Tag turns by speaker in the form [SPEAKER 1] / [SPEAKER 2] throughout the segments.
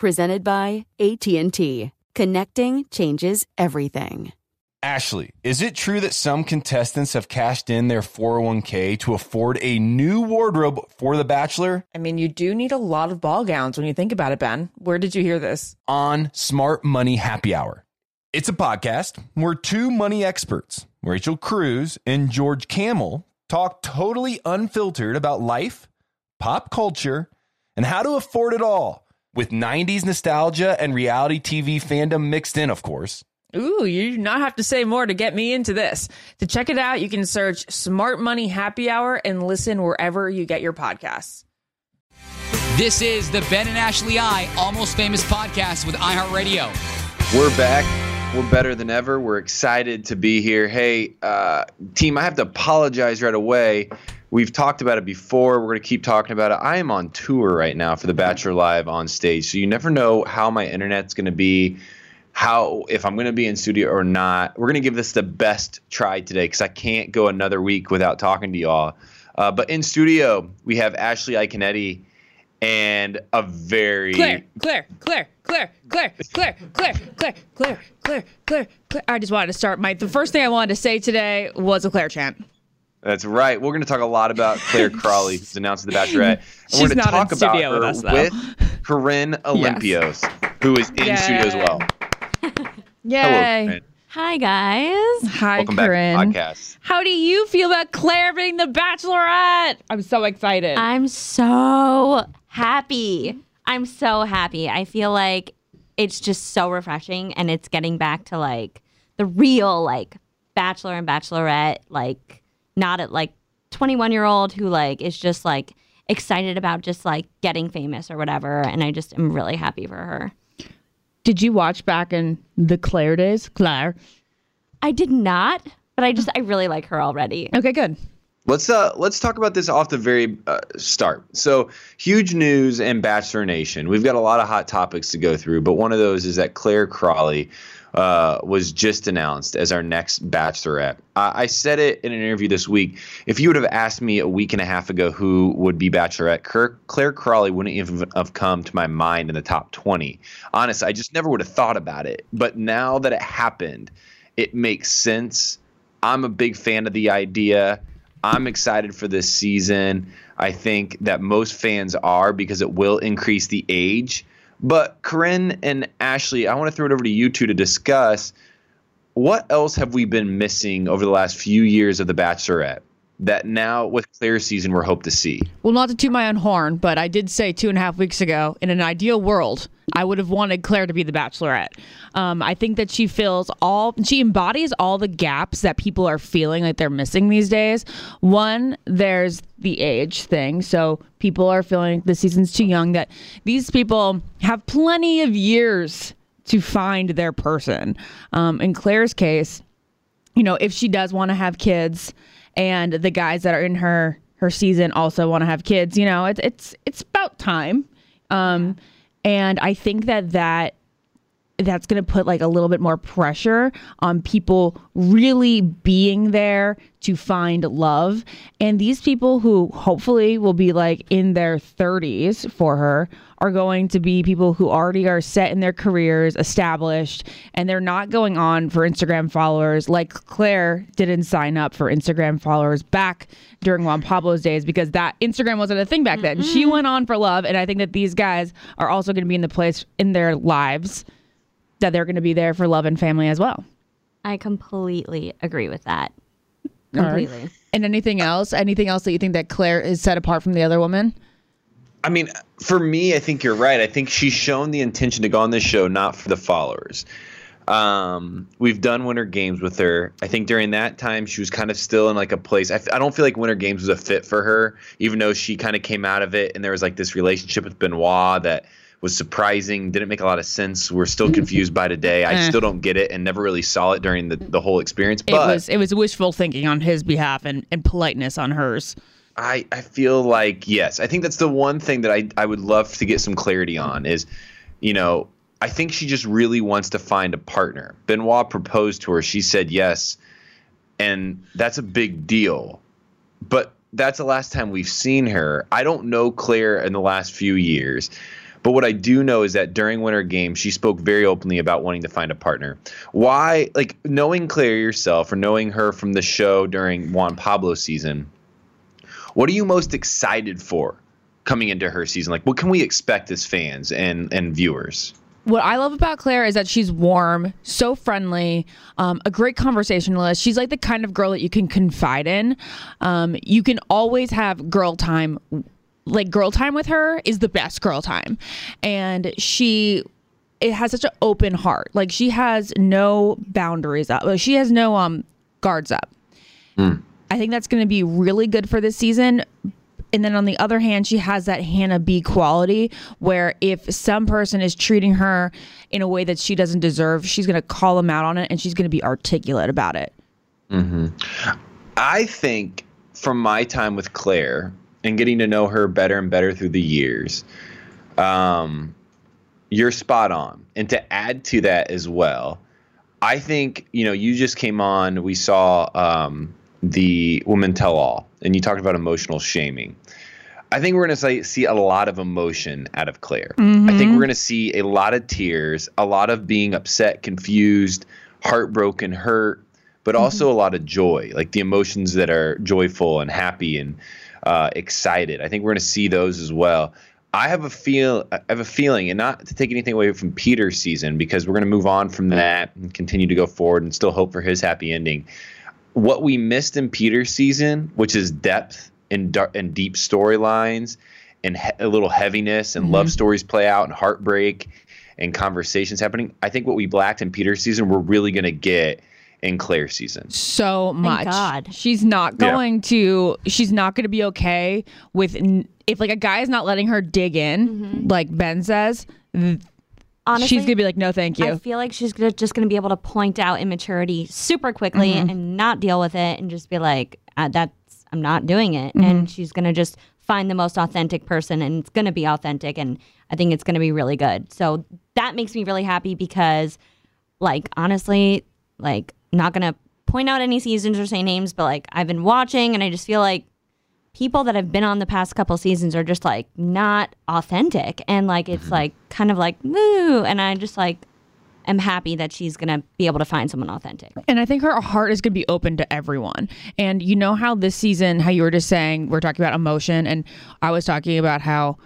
[SPEAKER 1] Presented by AT&T. Connecting changes everything.
[SPEAKER 2] Ashley, is it true that some contestants have cashed in their 401k to afford a new wardrobe for The Bachelor?
[SPEAKER 3] I mean, you do need a lot of ball gowns when you think about it, Ben. Where did you hear this?
[SPEAKER 2] On Smart Money Happy Hour. It's a podcast where two money experts, Rachel Cruz and George Kamel, talk totally unfiltered about life, pop culture, and how to afford it all with 90s nostalgia and reality TV fandom mixed in, of course.
[SPEAKER 3] Ooh, you do not have to say more to get me into this. To check it out, you can search Smart Money Happy Hour and listen wherever you get your podcasts.
[SPEAKER 4] This is the Ben and Ashley I Almost Famous podcast with iHeartRadio.
[SPEAKER 5] We're back. We're better than ever. We're excited to be here. Hey, uh, team, I have to apologize right away. We've talked about it before. We're going to keep talking about it. I am on tour right now for The Bachelor Live on stage. So you never know how my internet's going to be how if I'm going to be in studio or not. We're going to give this the best try today because I can't go another week without talking to y'all. Uh, but in studio, we have Ashley Iaconetti and a very
[SPEAKER 3] Clare, Clare, Clare, Clare, Clare, Clare, Clare, Clare, Clare, Clare, Clare, Clare. I just wanted to start my. The first thing I wanted to say today was a Clare chant.
[SPEAKER 5] That's right. We're going to talk a lot about Clare Crawley, who's announced The Bachelorette. And
[SPEAKER 3] She's
[SPEAKER 5] we're going to talk about her
[SPEAKER 3] with us,
[SPEAKER 5] with Corinne Olympios, who is in studio as well.
[SPEAKER 3] Yay!
[SPEAKER 5] Hello, Corinne.
[SPEAKER 6] Hi, guys.
[SPEAKER 3] Hi,
[SPEAKER 5] Welcome
[SPEAKER 3] Corinne.
[SPEAKER 5] back to the podcast.
[SPEAKER 3] How do you feel about Clare being the Bachelorette? I'm so excited.
[SPEAKER 6] I'm so happy. I'm so happy. I feel like it's just so refreshing and it's getting back to like the real like bachelor and bachelorette like not at like 21 year old who like is just like excited about just like getting famous or whatever and I just am really happy for her.
[SPEAKER 3] Did you watch back in the Clare days? Clare.
[SPEAKER 6] I did not, but I just I really like her already.
[SPEAKER 3] Okay, good.
[SPEAKER 5] Let's uh let's talk about this off the very uh, start. So huge news in Bachelor Nation. We've got a lot of hot topics to go through, but one of those is that Clare Crawley uh, was just announced as our next Bachelorette. I, said it in an interview this week. If you would have asked me a week and a half ago who would be Bachelorette, Clare, Clare Crawley wouldn't even have come to my mind in the top twenty. Honestly, I just never would have thought about it. But now that it happened, it makes sense. I'm a big fan of the idea. I'm excited for this season. I think that most fans are because it will increase the age. But Corinne and Ashley, I want to throw it over to you two to discuss what else have we been missing over the last few years of The Bachelorette that now with Clare's season we're hope to see.
[SPEAKER 3] Well, not to toot my own horn, but I did say two and a half weeks ago, in an ideal world, I would have wanted Clare to be the Bachelorette. Um, I think that she fills all, she embodies all the gaps that people are feeling like they're missing these days. One, there's the age thing. So people are feeling the season's too young, that these people have plenty of years to find their person. Um, in Clare's case, you know, if she does want to have kids and the guys that are in her her season also want to have kids, you know, it's it's it's about time. Um and I think that that that's going to put like a little bit more pressure on people really being there to find love. And these people who hopefully will be like in their 30s for her are going to be people who already are set in their careers, established, and they're not going on for Instagram followers like Clare didn't sign up for Instagram followers back during Juan Pablo's days because that Instagram wasn't a thing back then. She went on for love, and I think that these guys are also going to be in the place in their lives that they're going to be there for love and family as well.
[SPEAKER 6] I completely agree with that.
[SPEAKER 3] All right.
[SPEAKER 6] Completely.
[SPEAKER 3] And anything else? Anything else that you think that Clare is set apart from the other woman?
[SPEAKER 5] I mean, for me, I think you're right. I think she's shown the intention to go on this show not for the followers. Um, we've done Winter Games with her. I think during that time she was kind of still in like a place. I, f- I don't feel like Winter Games was a fit for her, even though she kind of came out of it and there was like this relationship with Benoit that was surprising, didn't make a lot of sense. We're still confused by today. I
[SPEAKER 3] Eh.
[SPEAKER 5] still don't get it and never really saw it during the, the whole experience.
[SPEAKER 3] It
[SPEAKER 5] But
[SPEAKER 3] was it was wishful thinking on his behalf and, and politeness on hers.
[SPEAKER 5] I, I feel like yes. I think that's the one thing that I, I would love to get some clarity on is, you know, I think she just really wants to find a partner. Benoit proposed to her. She said yes. And that's a big deal. But that's the last time we've seen her. I don't know Clare in the last few years. But what I do know is that during Winter Games, she spoke very openly about wanting to find a partner. Why, like, knowing Clare yourself or knowing her from the show during Juan Pablo season, what are you most excited for coming into her season? Like, what can we expect as fans and and viewers?
[SPEAKER 3] What I love about Clare is that she's warm, so friendly, um, a great conversationalist. She's like the kind of girl that you can confide in. Um, you can always have girl time. Like girl time with her is the best girl time, and she it has such an open heart. Like she has no boundaries up. She has no um guards up. I think that's going to be really good for this season. And then on the other hand, she has that Hannah B quality where if some person is treating her in a way that she doesn't deserve, she's going to call them out on it and she's going to be articulate about it.
[SPEAKER 5] I think from my time with Clare and getting to know her better and better through the years, um, you're spot on. And to add to that as well, I think, you know, you just came on, we saw um, the woman Tell All, and you talked about emotional shaming. I think we're going to see a lot of emotion out of Clare. I think we're going to see a lot of tears, a lot of being upset, confused, heartbroken, hurt, but also a lot of joy, like the emotions that are joyful and happy and uh, excited. I think we're going to see those as well. I have a feel, I have a feeling, and not to take anything away from Peter's season, because we're going to move on from that and continue to go forward and still hope for his happy ending. What we missed in Peter's season, which is depth and dar- and deep storylines, and he- a little heaviness, and love mm-hmm. stories play out, and heartbreak, and conversations happening. I think what we lacked in Peter's season, we're really going to get in Clare's season.
[SPEAKER 3] so much.
[SPEAKER 6] God.
[SPEAKER 3] She's not
[SPEAKER 5] Yeah.
[SPEAKER 3] going to. She's not going to be okay with n- if like a guy is not letting her dig in, mm-hmm. like Ben says.
[SPEAKER 6] Honestly,
[SPEAKER 3] she's gonna be like, no, thank you.
[SPEAKER 6] I feel like she's gonna, just to be able to point out immaturity super quickly
[SPEAKER 3] Mm-hmm.
[SPEAKER 6] and not deal with it and just be like, uh, "That's I'm not doing it."
[SPEAKER 3] Mm-hmm.
[SPEAKER 6] And she's to just find the most authentic person, and it's to be authentic, and I think it's to be really good. So that makes me really happy because, like, honestly, like, not to point out any seasons or say names, but like, I've been watching, and I just feel like people that have been on the past couple seasons are just like not authentic and like it's mm-hmm. like kind of like woo and i just like am happy that she's gonna be able to find someone authentic
[SPEAKER 3] And I think her heart is going to be open to everyone. And you know how this season, how you were just saying, we're talking about emotion, and I was talking about how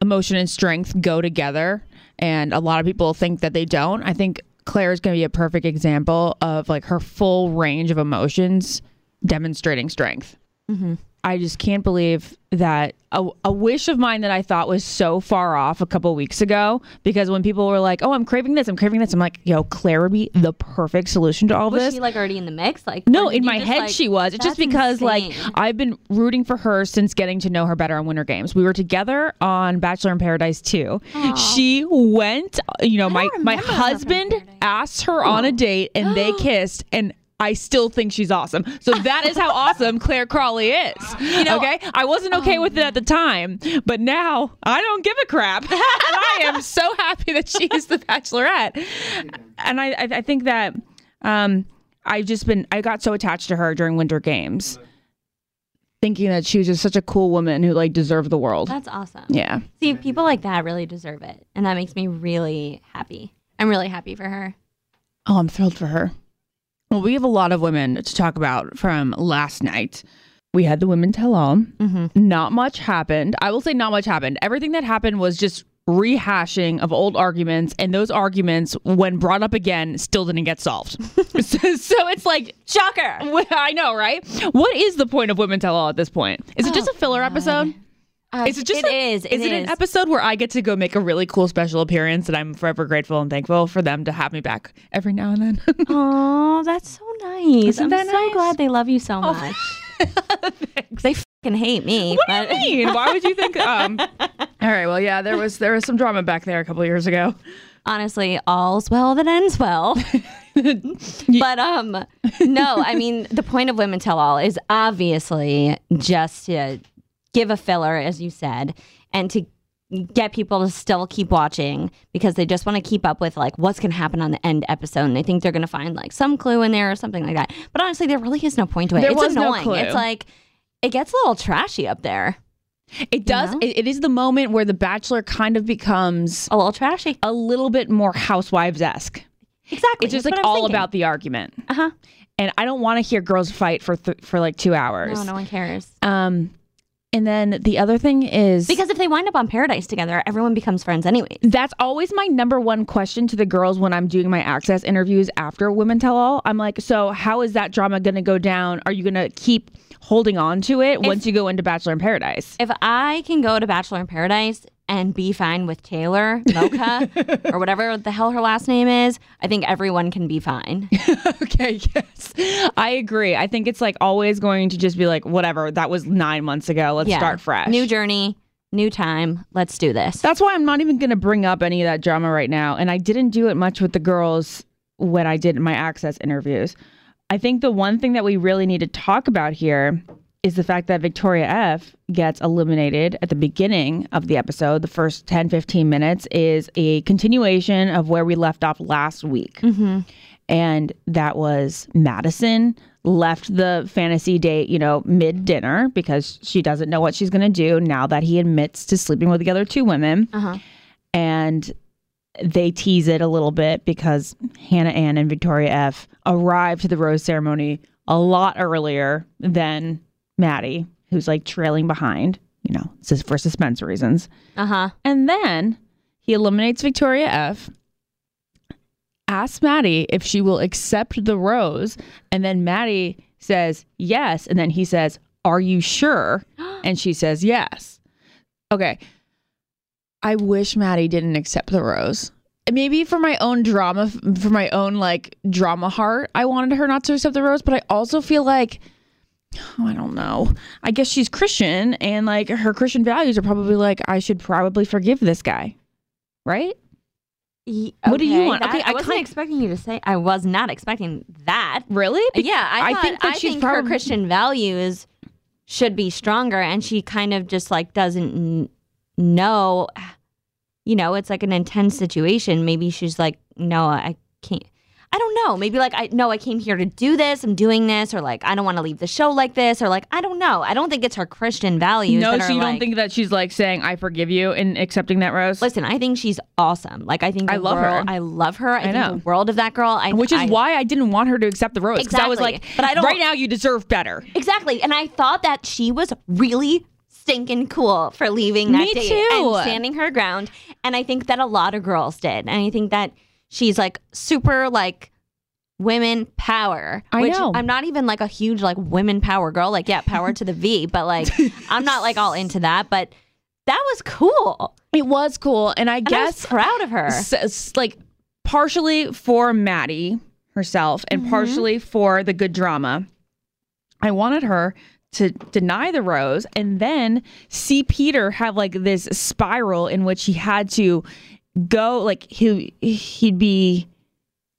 [SPEAKER 3] emotion and strength go together. And a lot of people think that they don't. I think Clare is going to be a perfect example of like her full range of emotions demonstrating strength. Mm-hmm. I just can't believe that a, a wish of mine that I thought was so far off a couple weeks ago. Because when people were like, "Oh, I'm craving this, I'm craving this," I'm like, "Yo, Clare would be the perfect solution to all
[SPEAKER 6] was
[SPEAKER 3] this."
[SPEAKER 6] she like already in the mix like
[SPEAKER 3] No, in my head
[SPEAKER 6] like-
[SPEAKER 3] she was. It's just because like. I've been rooting for her since getting to know her better on Winter Games. We were together on Bachelor in Paradise too. She went, you know, my my
[SPEAKER 6] from
[SPEAKER 3] husband asked her on a date and they kissed and I still think she's awesome. So that is how awesome Clare Crawley is. okay? I wasn't okay with it at the time, but now I don't give a crap. and I am so happy that she is the bachelorette. And I, I, I think that um, I've just been, I got so attached to her during Winter Games, thinking that she was just such a cool woman who like deserved the world.
[SPEAKER 6] that's awesome
[SPEAKER 3] Yeah.
[SPEAKER 6] see people like that really deserve it and that makes me really happy i'm really happy for her
[SPEAKER 3] Oh, I'm thrilled for her. Well, we have a lot of women to talk about from last night. We had the women tell all.
[SPEAKER 6] Mm-hmm.
[SPEAKER 3] Not much happened. I will say not much happened. Everything that happened was just rehashing of old arguments, and those arguments, when brought up again, still didn't get solved. so, so it's like,
[SPEAKER 6] shocker
[SPEAKER 3] I know, right? What is the point of women tell all at this point? Is it just a filler episode?
[SPEAKER 6] Uh,
[SPEAKER 3] Is it just
[SPEAKER 6] it
[SPEAKER 3] a-
[SPEAKER 6] is
[SPEAKER 3] Is it an episode where I get to go make a really cool special appearance, and I'm forever grateful and thankful for them to have me back every now and then?
[SPEAKER 6] oh that's so nice
[SPEAKER 3] Isn't
[SPEAKER 6] i'm so
[SPEAKER 3] nice? Oh.
[SPEAKER 6] glad they love you so much they fucking hate me
[SPEAKER 3] What
[SPEAKER 6] but
[SPEAKER 3] do you mean? Why would you think? Um, all right. Well, yeah, there was there was some drama back there a couple years ago.
[SPEAKER 6] honestly all's well that ends well but um no i mean the point of women tell all is obviously just to give a filler as you said and to get people to still keep watching because they just want to keep up with like what's going to happen on the end episode and they think they're going to find like some clue in there or something like that but honestly there really is no point to it
[SPEAKER 3] There
[SPEAKER 6] it's
[SPEAKER 3] was no
[SPEAKER 6] annoying
[SPEAKER 3] clue.
[SPEAKER 6] it's like it gets a little trashy up there
[SPEAKER 3] It does.
[SPEAKER 6] know?
[SPEAKER 3] It, it is the moment where the Bachelor kind of becomes
[SPEAKER 6] a little trashy
[SPEAKER 3] a little bit more housewives esque.
[SPEAKER 6] exactly
[SPEAKER 3] It's just
[SPEAKER 6] That's
[SPEAKER 3] like all
[SPEAKER 6] thinking.
[SPEAKER 3] about the argument,
[SPEAKER 6] uh-huh
[SPEAKER 3] and I don't want to hear girls fight for th- for like two hours.
[SPEAKER 6] no no one cares
[SPEAKER 3] Um, and then the other thing is
[SPEAKER 6] Because if they wind up on Paradise together, everyone becomes friends anyway.
[SPEAKER 3] That's always my number one question to the girls when I'm doing my access interviews after Women Tell All. I'm like, so how is that drama going to go down? Are you going to keep holding on to it once you go into Bachelor in Paradise?
[SPEAKER 6] If I can go to Bachelor in Paradise and be fine with Taylor, Mocha, or whatever the hell her last name is, I think everyone can be fine.
[SPEAKER 3] okay, yes. I agree. I think it's like always going to just be like, whatever, that was nine months ago. Let's
[SPEAKER 6] Yeah.
[SPEAKER 3] start fresh.
[SPEAKER 6] New journey, new time. Let's do this.
[SPEAKER 3] That's why I'm not even going to bring up any of that drama right now. And I didn't do it much with the girls when I did my access interviews. I think the one thing that we really need to talk about here is the fact that Victoria F gets eliminated at the beginning of the episode. The first 10, 15 minutes is a continuation of where we left off last week. Mm-hmm. And that was Madison left the fantasy date, you know, mid dinner because she doesn't know what she's going to do now that he admits to sleeping with the other two women. Uh-huh. And they tease it a little bit because Hannah Ann and Victoria F arrived to the rose ceremony a lot earlier than Maddie, who's like trailing behind, you know, for suspense reasons.
[SPEAKER 6] Uh huh.
[SPEAKER 3] And then he eliminates Victoria F, asks Maddie if she will accept the rose. And then Maddie says yes. And then he says, Are you sure? And she says yes. Okay. I wish Maddie didn't accept the rose. Maybe for my own drama, for my own like drama heart, I wanted her not to accept the rose. But I also feel like, oh, I don't know. I guess she's Christian and like her Christian values are probably like, I should probably forgive this guy. Right? What do you want?
[SPEAKER 6] that-
[SPEAKER 3] Okay,
[SPEAKER 6] I
[SPEAKER 3] I
[SPEAKER 6] wasn't
[SPEAKER 3] kind-
[SPEAKER 6] expecting you to say. I was not expecting that.
[SPEAKER 3] Really? Be-
[SPEAKER 6] yeah, I,
[SPEAKER 3] I
[SPEAKER 6] thought-
[SPEAKER 3] think that
[SPEAKER 6] I
[SPEAKER 3] she's
[SPEAKER 6] think her Christian values should be stronger, and she kind of just like doesn't know. You know, it's like an intense situation. Maybe she's like, no, I can't. I don't know. Maybe like I no, I came here to do this. I'm doing this, or like I don't want to leave the show like this, or like I don't know. I don't think it's her Christian values.
[SPEAKER 3] No, so you don't think that she's like saying I forgive you and accepting that rose?
[SPEAKER 6] Listen, I think she's awesome. Like I think
[SPEAKER 3] I love her.
[SPEAKER 6] I love her. I,
[SPEAKER 3] I
[SPEAKER 6] think
[SPEAKER 3] know.
[SPEAKER 6] the world of that girl. I,
[SPEAKER 3] Which is
[SPEAKER 6] I-
[SPEAKER 3] why I didn't want her to accept the rose. Because I was like,
[SPEAKER 6] But I don't-
[SPEAKER 3] right now you deserve better.
[SPEAKER 6] Exactly. And I thought that she was really stinking cool for leaving that
[SPEAKER 3] Me
[SPEAKER 6] date
[SPEAKER 3] too.
[SPEAKER 6] and standing her ground. And I think that a lot of girls did. And I think that she's like super like women power.
[SPEAKER 3] I
[SPEAKER 6] which
[SPEAKER 3] know.
[SPEAKER 6] I'm not even like a huge like women power girl. Like, yeah, power to the V, but like I'm not like all into that. But that was cool.
[SPEAKER 3] It was cool. And I
[SPEAKER 6] And I
[SPEAKER 3] guess
[SPEAKER 6] proud of her.
[SPEAKER 3] s- like partially for Maddie herself and
[SPEAKER 6] Mm-hmm.
[SPEAKER 3] partially for the good drama. I wanted her to deny the rose and then see Peter have like this spiral in which he had to go like he he'd be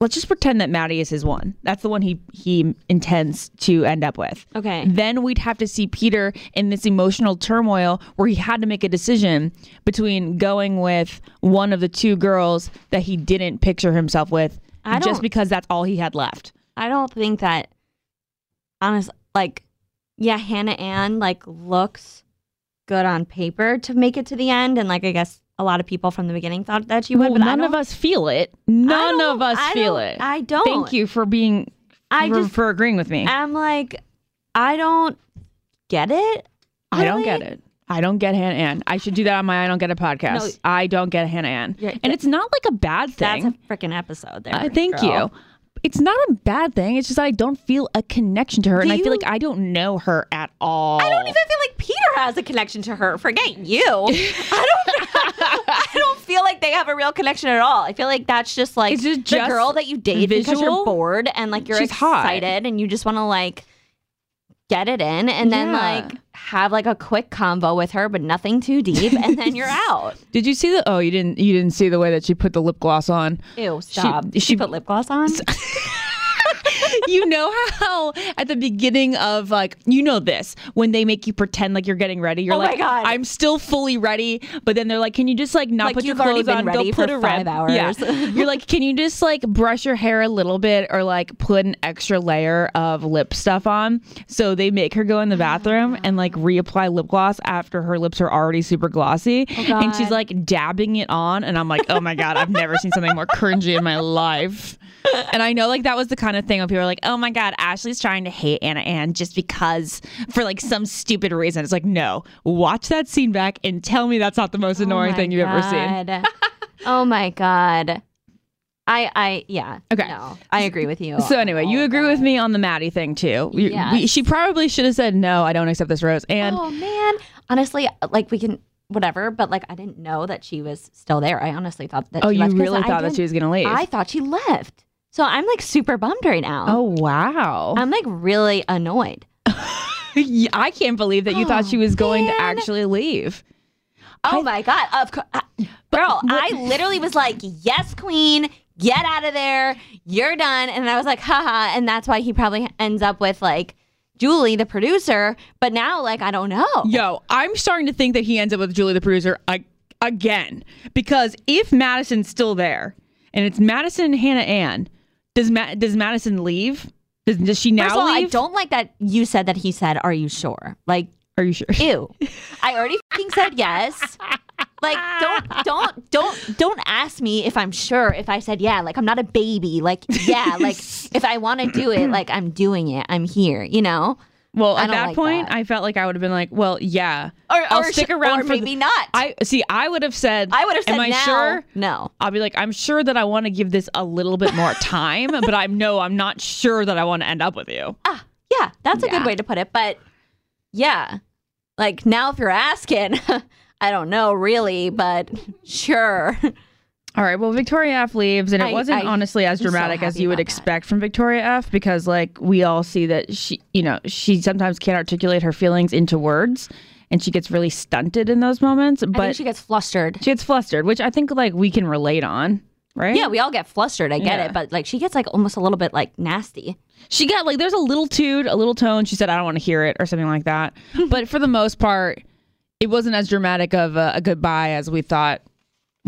[SPEAKER 3] let's just pretend that Maddie is his one. That's the one he he intends to end up with.
[SPEAKER 6] Okay.
[SPEAKER 3] Then we'd have to see Peter in this emotional turmoil where he had to make a decision between going with one of the two girls that he didn't picture himself with
[SPEAKER 6] I
[SPEAKER 3] just because that's all he had left.
[SPEAKER 6] I don't think that honest like yeah, Hannah Ann like looks good on paper to make it to the end and like I guess a lot of people from the beginning thought that you would,
[SPEAKER 3] Well,
[SPEAKER 6] but
[SPEAKER 3] none of us feel it. None of us
[SPEAKER 6] I
[SPEAKER 3] feel it.
[SPEAKER 6] I don't.
[SPEAKER 3] Thank you for being
[SPEAKER 6] I
[SPEAKER 3] for,
[SPEAKER 6] just
[SPEAKER 3] for agreeing with me.
[SPEAKER 6] I'm like I don't get it.
[SPEAKER 3] I don't get it. I don't get Hannah Ann. I should do that on my I don't get a podcast.
[SPEAKER 6] No.
[SPEAKER 3] I don't get Hannah Ann.
[SPEAKER 6] Yeah,
[SPEAKER 3] and it's not like a bad thing.
[SPEAKER 6] That's a freaking episode there.
[SPEAKER 3] Uh, thank
[SPEAKER 6] girl.
[SPEAKER 3] you. It's not a bad thing. It's just that I don't feel a connection to her, and
[SPEAKER 6] Do
[SPEAKER 3] I feel
[SPEAKER 6] you-
[SPEAKER 3] like I don't know her at all.
[SPEAKER 6] I don't even feel like Peter has a connection to her. Forget you. I don't. I don't feel like they have a real connection at all. I feel like that's just like
[SPEAKER 3] just-
[SPEAKER 6] the
[SPEAKER 3] just
[SPEAKER 6] girl that you date because you're bored and like you're
[SPEAKER 3] She's hot.
[SPEAKER 6] excited and you just want to like get it in and then
[SPEAKER 3] Yeah.
[SPEAKER 6] like have like a quick convo with her, but nothing too deep, and then you're out.
[SPEAKER 3] Did you see the? Oh, you didn't. You didn't see the way that she put the lip gloss on.
[SPEAKER 6] Ew, stop.
[SPEAKER 3] She-
[SPEAKER 6] She,
[SPEAKER 3] she-
[SPEAKER 6] put lip gloss on.
[SPEAKER 3] you know how at the beginning of like you know this when they make you pretend like you're getting ready. You're
[SPEAKER 6] Oh
[SPEAKER 3] like. I'm still fully ready, but then they're like, can you just like not
[SPEAKER 6] Like,
[SPEAKER 3] put your clothes on?
[SPEAKER 6] ready
[SPEAKER 3] Go
[SPEAKER 6] for
[SPEAKER 3] put a
[SPEAKER 6] five hours.
[SPEAKER 3] Yeah. you're like, can you just like brush your hair a little bit or like put an extra layer of lip stuff on? So they make her go in the oh bathroom and like reapply lip gloss after her lips are already super glossy, oh and she's like dabbing it on, and I'm like, oh my god, I've never seen something more cringy in my life. And I know like that was the kind of thing when people are like, oh my God, Ashley's trying to hate Hannah Ann just because for like some stupid reason. It's like, no, watch that scene back and tell me that's not the most oh annoying
[SPEAKER 6] Oh
[SPEAKER 3] thing you've ever seen.
[SPEAKER 6] Oh my god. I I yeah.
[SPEAKER 3] Okay.
[SPEAKER 6] No, I agree with you.
[SPEAKER 3] So anyway, you
[SPEAKER 6] Oh,
[SPEAKER 3] agree with me on the Maddie thing too. You- we-
[SPEAKER 6] Yes.
[SPEAKER 3] she probably should have said no. I don't accept this rose. And
[SPEAKER 6] oh man, honestly, like we can whatever, but like I didn't know that she was still there. I honestly thought that.
[SPEAKER 3] oh,
[SPEAKER 6] she
[SPEAKER 3] you really thought that she was gonna leave?
[SPEAKER 6] I thought she left. So I'm like super bummed right now.
[SPEAKER 3] oh wow!
[SPEAKER 6] I'm like really annoyed.
[SPEAKER 3] I can't believe that you thought she was oh, going to actually leave.
[SPEAKER 6] Oh my god! Of course, uh, girl,
[SPEAKER 3] what-
[SPEAKER 6] I literally was like, "Yes, queen, get out of there. You're done." And I was like, "Haha!" And that's why he probably ends up with like Julie, the producer, but now like I don't know.
[SPEAKER 3] Yo, I'm starting to think that he ends up with Julie the producer ag- again because if Madison's still there and it's Madison and Hannah Ann, does Ma- does Madison leave? Does, does she now
[SPEAKER 6] First of all, I don't like that you said that he said, "Are you sure?" Like,
[SPEAKER 3] Are you sure?
[SPEAKER 6] ew. I already fucking said yes. Like, don't, don't, don't, don't ask me if I'm sure. If I said yeah, like I'm not a baby. Like, yeah, like if I want to do it, like I'm doing it. I'm here. You know.
[SPEAKER 3] Well, at that
[SPEAKER 6] like
[SPEAKER 3] point,
[SPEAKER 6] that.
[SPEAKER 3] I felt like I would have been like, well, yeah,
[SPEAKER 6] Or,
[SPEAKER 3] I'll
[SPEAKER 6] or
[SPEAKER 3] stick around
[SPEAKER 6] or
[SPEAKER 3] for the-
[SPEAKER 6] maybe not.
[SPEAKER 3] I see. I would have said.
[SPEAKER 6] I would have said
[SPEAKER 3] Am I
[SPEAKER 6] now.
[SPEAKER 3] sure?
[SPEAKER 6] No.
[SPEAKER 3] I'll be like, I'm sure that I want to give this a little bit more time, but I'm no, I'm not sure that I want to end up with you.
[SPEAKER 6] Ah, yeah, that's a
[SPEAKER 3] Yeah.
[SPEAKER 6] good way to put it. But yeah, like now, if you're asking, I don't know really, but sure.
[SPEAKER 3] All right. Well, Victoria F leaves, and it
[SPEAKER 6] I-
[SPEAKER 3] wasn't
[SPEAKER 6] I-
[SPEAKER 3] honestly as
[SPEAKER 6] I'm so
[SPEAKER 3] dramatic as you would
[SPEAKER 6] about that.
[SPEAKER 3] expect from Victoria F because, like, we all see that she, you know, she sometimes can't articulate her feelings into words, and she gets really stunted in those moments.
[SPEAKER 6] I
[SPEAKER 3] But
[SPEAKER 6] think she gets flustered.
[SPEAKER 3] she gets flustered, which I think like we can relate on, right?
[SPEAKER 6] Yeah, we all get flustered. I get
[SPEAKER 3] Yeah.
[SPEAKER 6] it, but like she gets like almost a little bit like nasty.
[SPEAKER 3] She got like there's a little toot, a little tone. She said, "I don't want to hear it" or something like that. but for the most part, it wasn't as dramatic of a, a goodbye as we thought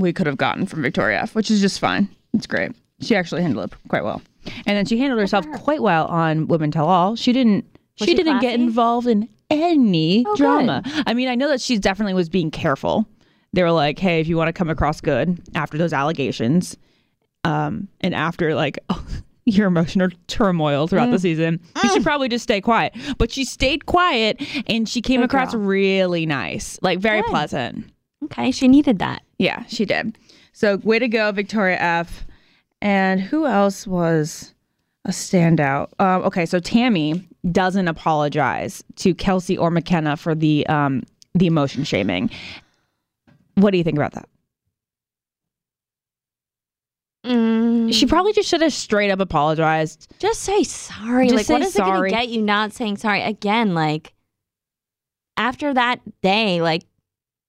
[SPEAKER 3] we could have gotten from Victoria F, which is just fine. It's great. She actually handled it quite well, and then she handled herself quite well on Women Tell All. She didn't. She
[SPEAKER 6] she
[SPEAKER 3] didn't get involved in any
[SPEAKER 6] Oh,
[SPEAKER 3] drama. I mean, I know that she definitely was being careful. They were like, "Hey, if you want to come across good after those allegations, um, and after like your emotional turmoil throughout
[SPEAKER 6] Mm.
[SPEAKER 3] the season, you should probably just stay quiet. But she stayed quiet and she came
[SPEAKER 6] Good
[SPEAKER 3] across
[SPEAKER 6] girl.
[SPEAKER 3] really nice, like very
[SPEAKER 6] Good.
[SPEAKER 3] pleasant.
[SPEAKER 6] Okay, she needed that.
[SPEAKER 3] Yeah, she did. So way to go, Victoria F. And who else was a standout? Um, okay, so Tammy doesn't apologize to Kelsey or Mykenna for the um, the emotion shaming. What do you think about that?
[SPEAKER 6] Mm,
[SPEAKER 3] She probably just should have straight up apologized.
[SPEAKER 6] just say sorry.
[SPEAKER 3] Just
[SPEAKER 6] like, what
[SPEAKER 3] say
[SPEAKER 6] is it going to get you not saying sorry again? Like after that day, like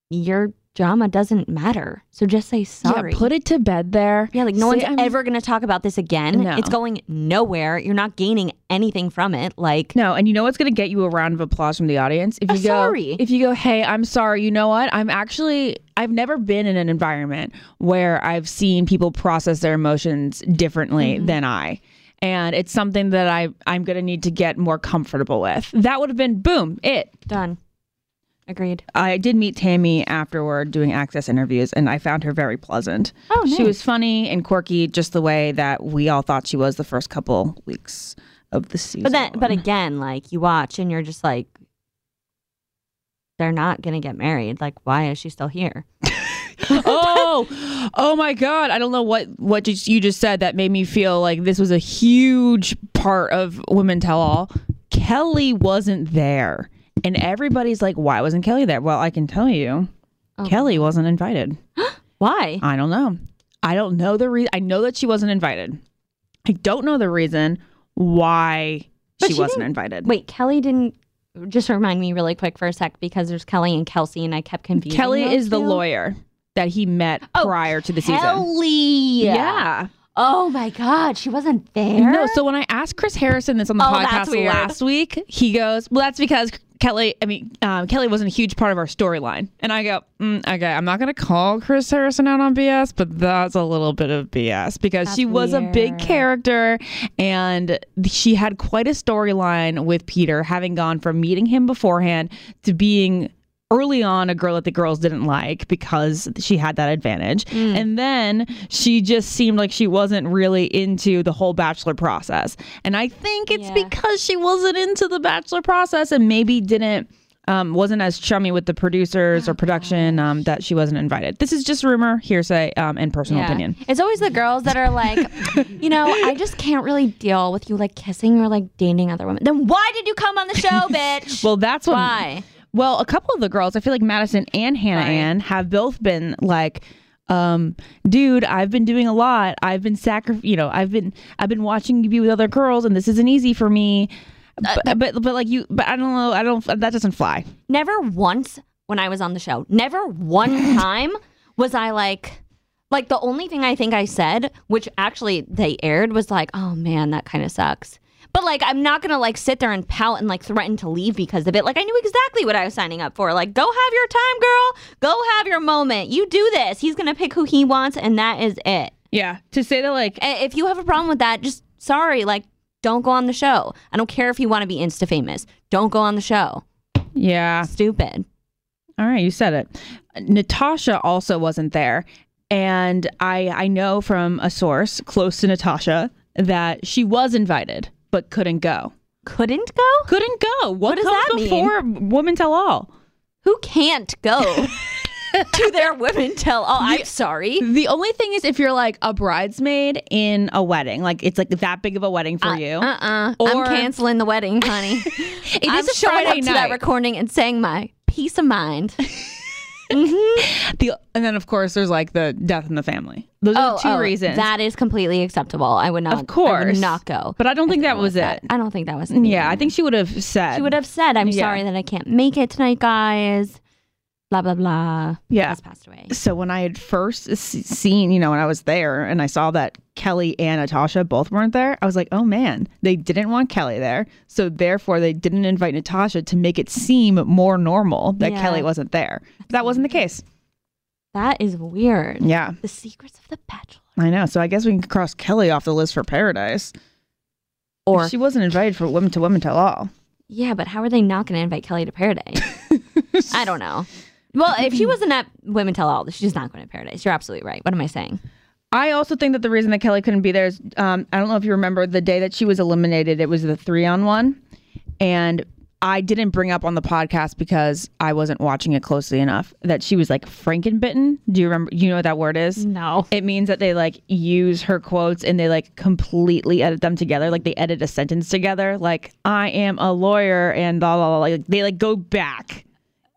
[SPEAKER 6] your drama doesn't matter. So just say sorry.
[SPEAKER 3] Yeah, put it to bed there.
[SPEAKER 6] Yeah, like no
[SPEAKER 3] Say,
[SPEAKER 6] one's
[SPEAKER 3] I'm-
[SPEAKER 6] ever going to talk about this again.
[SPEAKER 3] No.
[SPEAKER 6] It's going nowhere. You're not gaining anything from it. Like,
[SPEAKER 3] No, and you know what's going to get you a round of applause from the audience if you go.
[SPEAKER 6] sorry.
[SPEAKER 3] If you go, hey, I'm sorry. You know what? I'm actually. I've never been in an environment where I've seen people process their emotions differently
[SPEAKER 6] Mm-hmm.
[SPEAKER 3] than I. And it's something that I I'm gonna need to get more comfortable with. That would have been boom, it.
[SPEAKER 6] done. Agreed.
[SPEAKER 3] I did meet Tammy afterward doing access interviews, and I found her very pleasant.
[SPEAKER 6] Oh,
[SPEAKER 3] She was funny and quirky, just the way that we all thought she was the first couple weeks of the season.
[SPEAKER 6] But then, but again, like you watch and you're just like, they're not gonna get married. Like, why is she still here?
[SPEAKER 3] oh, oh my God! I don't know what what just, you just said that made me feel like this was a huge part of Women Tell All. Kelly wasn't there, and everybody's like, "Why wasn't Kelly there?" Well, I can tell you,
[SPEAKER 6] Oh.
[SPEAKER 3] Kelly wasn't invited.
[SPEAKER 6] Why?
[SPEAKER 3] I don't know. I don't know the reason. I know that she wasn't invited. I don't know the reason why she,
[SPEAKER 6] she
[SPEAKER 3] wasn't invited.
[SPEAKER 6] Wait, Kelly didn't. Just remind me really quick for a sec because there's Kelly and Kelsey, and I kept confusing.
[SPEAKER 3] Kelly is the lawyer that he met
[SPEAKER 6] Oh,
[SPEAKER 3] prior to the season.
[SPEAKER 6] Kelly.
[SPEAKER 3] Yeah.
[SPEAKER 6] Oh my God, she wasn't there.
[SPEAKER 3] No, so when I asked Chris Harrison this on the
[SPEAKER 6] Oh,
[SPEAKER 3] podcast last week, he goes, "Well, that's because Kelly. I mean, um, Kelly wasn't a huge part of our storyline." And I go, mm, "Okay, I'm not going to call Chris Harrison out on BS, but that's a little bit of BS because
[SPEAKER 6] That's
[SPEAKER 3] she was a big character and she had quite a storyline with Peter, having gone from meeting him beforehand to being." Early on, a girl that the girls didn't like because she had that advantage.
[SPEAKER 6] Mm.
[SPEAKER 3] And then she just seemed like she wasn't really into the whole bachelor process. And I think it's
[SPEAKER 6] Yeah.
[SPEAKER 3] because she wasn't into the bachelor process and maybe didn't um, wasn't as chummy with the producers
[SPEAKER 6] Oh,
[SPEAKER 3] or production um, that she wasn't invited. This is just rumor, hearsay, um, and personal
[SPEAKER 6] Yeah.
[SPEAKER 3] opinion.
[SPEAKER 6] It's always the girls that are like, you know, I just can't really deal with you like kissing or like dating other women. Then why did you come on the show, bitch?
[SPEAKER 3] Well, that's
[SPEAKER 6] why?
[SPEAKER 3] Well, a couple of the girls, I feel like Madison and Hannah
[SPEAKER 6] Right.
[SPEAKER 3] Ann have both been like, um, dude, I've been doing a lot. I've been sacri- you know, I've been I've been watching you be with other girls and this isn't easy for me.
[SPEAKER 6] Uh,
[SPEAKER 3] But, but but like you but I don't know, I don't that doesn't fly.
[SPEAKER 6] Never once when I was on the show, never one time was I like, like the only thing I think I said, which actually they aired, was like, oh man, that kind of sucks. But like, I'm not gonna like sit there and pout and like threaten to leave because of it. Like, I knew exactly what I was signing up for. Like, go have your time, girl. Go have your moment. You do this. He's gonna pick who he wants, and that is it.
[SPEAKER 3] Yeah. To say that, like,
[SPEAKER 6] If you have a problem with that, just sorry. Like, don't go on the show. I don't care if you want to be insta famous. Don't go on the show.
[SPEAKER 3] yeah.
[SPEAKER 6] Stupid.
[SPEAKER 3] All right, you said it. Natasha also wasn't there, and I I know from a source close to Natasha that she was invited but couldn't go.
[SPEAKER 6] Couldn't go.
[SPEAKER 3] Couldn't go. What,
[SPEAKER 6] What does that mean?
[SPEAKER 3] before women tell all?
[SPEAKER 6] Who can't go to their women tell all? I'm sorry.
[SPEAKER 3] The only thing is if you're like a bridesmaid in a wedding, like it's like that big of a wedding for you.
[SPEAKER 6] Uh uh
[SPEAKER 3] Or-
[SPEAKER 6] I'm canceling the wedding, honey.
[SPEAKER 3] It
[SPEAKER 6] I'm
[SPEAKER 3] is a
[SPEAKER 6] showing
[SPEAKER 3] Friday
[SPEAKER 6] up to that recording and saying my peace of mind. Mm-hmm.
[SPEAKER 3] The, and then of course there's like the death in the family. Those are the oh, two oh, reasons.
[SPEAKER 6] Oh, That is completely acceptable. I would not.
[SPEAKER 3] Of course.
[SPEAKER 6] Not go.
[SPEAKER 3] but I don't think that was
[SPEAKER 6] that?
[SPEAKER 3] it.
[SPEAKER 6] I don't think that was.
[SPEAKER 3] Yeah, I think she would have said.
[SPEAKER 6] she would have said, "I'm
[SPEAKER 3] Yeah.
[SPEAKER 6] sorry that I can't make it tonight, guys." Blah blah blah.
[SPEAKER 3] Yeah.
[SPEAKER 6] Has passed away.
[SPEAKER 3] So when I had first seen, you know, when I was there and I saw that Kelly and Natasha both weren't there, I was like, oh man, they didn't want Kelly there. So therefore, they didn't invite Natasha to make it seem more normal that
[SPEAKER 6] Yeah.
[SPEAKER 3] Kelly wasn't there. but That wasn't the case.
[SPEAKER 6] That is weird.
[SPEAKER 3] Yeah,
[SPEAKER 6] The secrets of the Bachelor.
[SPEAKER 3] I know. So I guess we can cross Kelly off the list for Paradise.
[SPEAKER 6] Or
[SPEAKER 3] she wasn't invited for Women to Women Tell All.
[SPEAKER 6] yeah, but how are they not going to invite Kelly to Paradise? I don't know. Well, if she wasn't at Women Tell All, she's not going to Paradise. You're absolutely right. What am I saying?
[SPEAKER 3] I also think that the reason that Kelly couldn't be there is um, I don't know if you remember the day that she was eliminated. It was the three on one, and I didn't bring up on the podcast because I wasn't watching it closely enough that she was like frankenbitten. Do you remember? You know what that word is?
[SPEAKER 6] No.
[SPEAKER 3] It means that they like use her quotes and they like completely edit them together. Like they edit a sentence together. Like I am a lawyer and blah blah blah. Like they like go back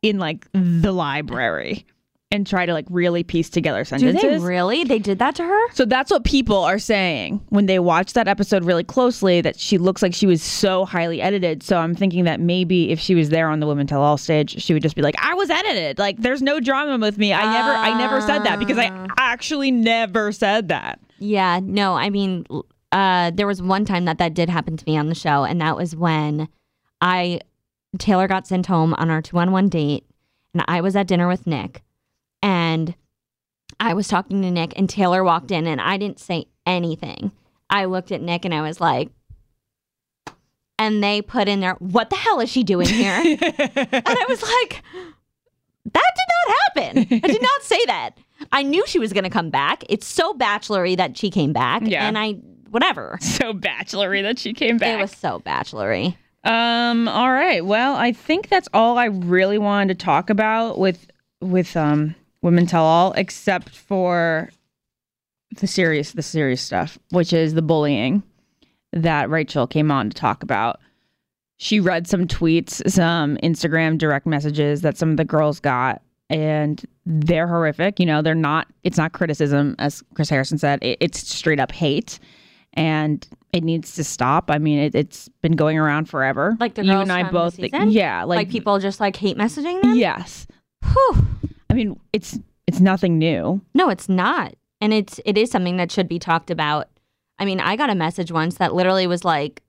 [SPEAKER 3] in like the library and try to like really piece together sentences.
[SPEAKER 6] Do they really? They did that to her?
[SPEAKER 3] So that's what people are saying when they watch that episode really closely that she looks like she was so highly edited. So I'm thinking that maybe if she was there on the Women Tell All stage, she would just be like, I was edited. Like there's no drama with me. I never I never said that because I actually never said that.
[SPEAKER 6] Yeah, no, I mean, uh, there was one time that that did happen to me on the show, and that was when I Taylor got sent home on our two on one date, and I was at dinner with Nick, and I was talking to Nick, and Taylor walked in, and I didn't say anything. I looked at Nick, and I was like, and they put in there, "What the hell is she doing here?" and I was like, that did not happen. I did not say that. I knew she was going to come back. It's so bachelory that she came back.
[SPEAKER 3] Yeah.
[SPEAKER 6] And I, whatever.
[SPEAKER 3] So bachelory that she came back.
[SPEAKER 6] It was so bachelory.
[SPEAKER 3] Um. All right. Well, I think that's all I really wanted to talk about with with um Women Tell All, except for the serious the serious stuff, which is the bullying that Rachel came on to talk about. She read some tweets, some Instagram direct messages that some of the girls got, and they're horrific. You know, they're not. It's not criticism, as Chris Harrison said. It, it's straight up hate, and it needs to stop. I mean, it, it's been going around forever.
[SPEAKER 6] Like the
[SPEAKER 3] you and I both,
[SPEAKER 6] the
[SPEAKER 3] think-
[SPEAKER 6] season?
[SPEAKER 3] yeah,
[SPEAKER 6] Like,
[SPEAKER 3] like,
[SPEAKER 6] people just like hate messaging them?
[SPEAKER 3] Yes,
[SPEAKER 6] Whew.
[SPEAKER 3] I mean, it's it's nothing new.
[SPEAKER 6] No, it's not. And it's it is something that should be talked about. I mean, I got a message once that literally was like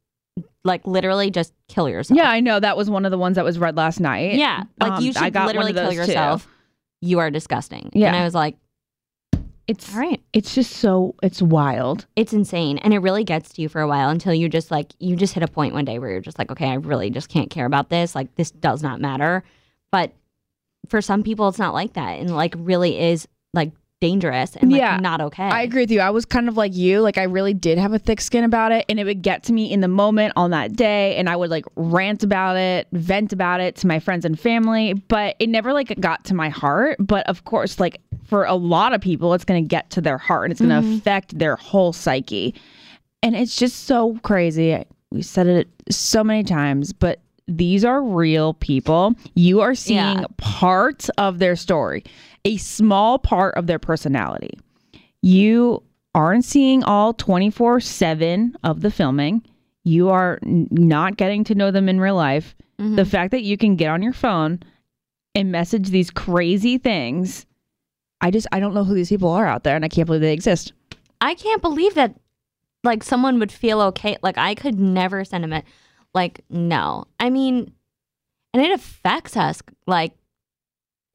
[SPEAKER 6] like literally just kill yourself.
[SPEAKER 3] Yeah, I know that was one of the ones that was read last night.
[SPEAKER 6] Yeah. Like
[SPEAKER 3] Um,
[SPEAKER 6] you should literally kill
[SPEAKER 3] those, too.
[SPEAKER 6] yourself. You are disgusting.
[SPEAKER 3] Yeah.
[SPEAKER 6] And I was like,
[SPEAKER 3] It's
[SPEAKER 6] all right.
[SPEAKER 3] it's just so it's wild.
[SPEAKER 6] It's insane. And it really gets to you for a while until you just like, you just hit a point one day where you're just like, okay, I really just can't care about this. Like, this does not matter. But for some people, it's not like that. And like, really is dangerous and like
[SPEAKER 3] Yeah.
[SPEAKER 6] not okay.
[SPEAKER 3] I agree with you. I was kind of like you. Like I really did have a thick skin about it, and it would get to me in the moment on that day, and I would like rant about it, vent about it to my friends and family. But it never like got to my heart. But of course, like for a lot of people, it's going to get to their heart, and it's going to mm-hmm. affect their whole psyche. And it's just so crazy. We said it so many times, but these are real people. You are seeing
[SPEAKER 6] Yeah.
[SPEAKER 3] parts of their story, a small part of their personality. You aren't seeing all 24 7 of the filming. You are n- not getting to know them in real life. Mm-hmm. The fact that you can get on your phone and message these crazy things, I just, I don't know who these people are out there and I can't believe they exist.
[SPEAKER 6] I can't believe that like someone would feel okay. Like I could never send a me- like no. I mean, and it affects us. Like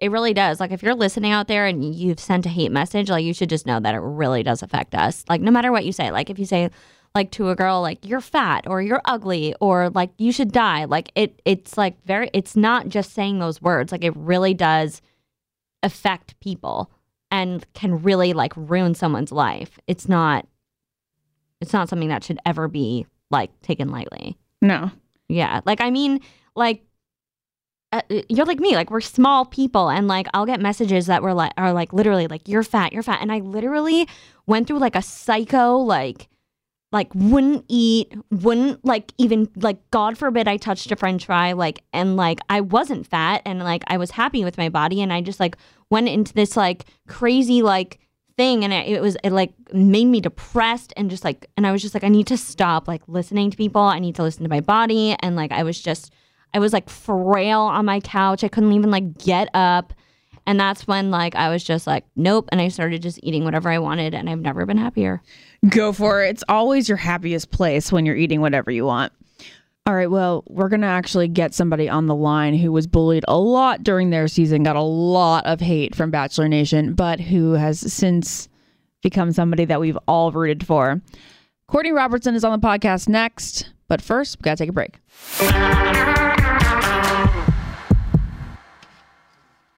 [SPEAKER 6] it really does. Like if you're listening out there and you've sent a hate message, like you should just know that it really does affect us. Like no matter what you say, like if you say like to a girl like you're fat or you're ugly or like you should die, like it it's like very it's not just saying those words. Like it really does affect people and can really like ruin someone's life. It's not it's not something that should ever be like taken lightly.
[SPEAKER 3] No.
[SPEAKER 6] Yeah. Like, I mean, like, uh, you're like me. Like, we're small people, and like, I'll get messages that were like, are like literally like, you're fat, you're fat. And I literally went through like a psycho, like, like wouldn't eat, wouldn't like even like God forbid I touched a French fry, like, and like I wasn't fat, and like I was happy with my body, and I just like went into this like crazy like thing and it, it, was it like made me depressed and just like and I was just like I need to stop like listening to people I need to listen to my body and like I was just I was like frail on my couch. I couldn't even like get up. And that's when like I was just like nope. And I started just eating whatever I wanted and I've never been happier.
[SPEAKER 3] Go for it. It's always your happiest place when you're eating whatever you want. All right, well, we're going to actually get somebody on the line who was bullied a lot during their season, got a lot of hate from Bachelor Nation, but who has since become somebody that we've all rooted for. Courtney Robertson is on the podcast next, but first, we got to take a break.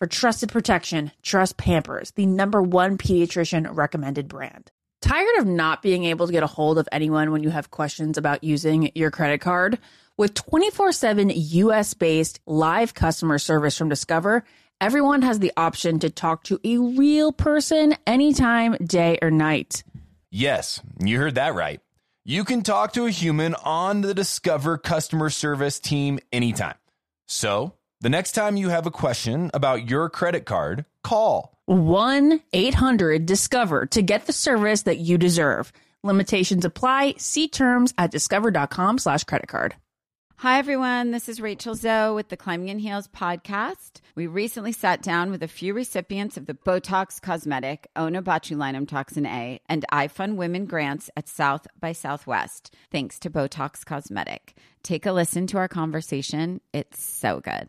[SPEAKER 3] For trusted protection, trust Pampers, the number one pediatrician recommended brand. Tired of not being able to get a hold of anyone when you have questions about using your credit card? With 24 7 US based live customer service from Discover, everyone has the option to talk to a real person anytime, day or night.
[SPEAKER 2] Yes, you heard that right. You can talk to a human on the Discover customer service team anytime. So, the next time you have a question about your credit card, call
[SPEAKER 3] 1 800 Discover to get the service that you deserve. Limitations apply. See terms at discover.com slash credit card.
[SPEAKER 7] Hi, everyone. This is Rachel Zoe with the Climbing in Heels podcast. We recently sat down with a few recipients of the Botox Cosmetic, Onabotulinum Toxin A, and iFund Women grants at South by Southwest, thanks to Botox Cosmetic. Take a listen to our conversation. It's so good.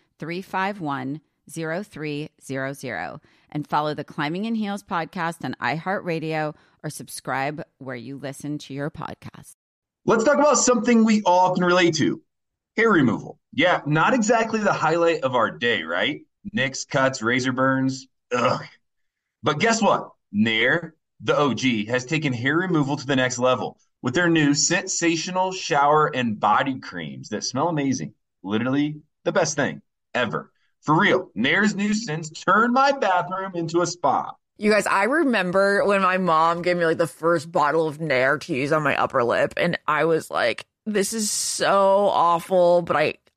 [SPEAKER 7] 351 0300 and follow the Climbing in Heels podcast on iHeartRadio or subscribe where you listen to your podcast.
[SPEAKER 8] Let's talk about something we all can relate to hair removal. Yeah, not exactly the highlight of our day, right? Nicks, cuts, razor burns. Ugh. But guess what? Nair, the OG, has taken hair removal to the next level with their new sensational shower and body creams that smell amazing. Literally the best thing ever. For real, Nair's scents turned my bathroom into a spa.
[SPEAKER 3] You guys, I remember when my mom gave me like the first bottle of Nair to use on my upper lip, and I was like, this is so awful, but I,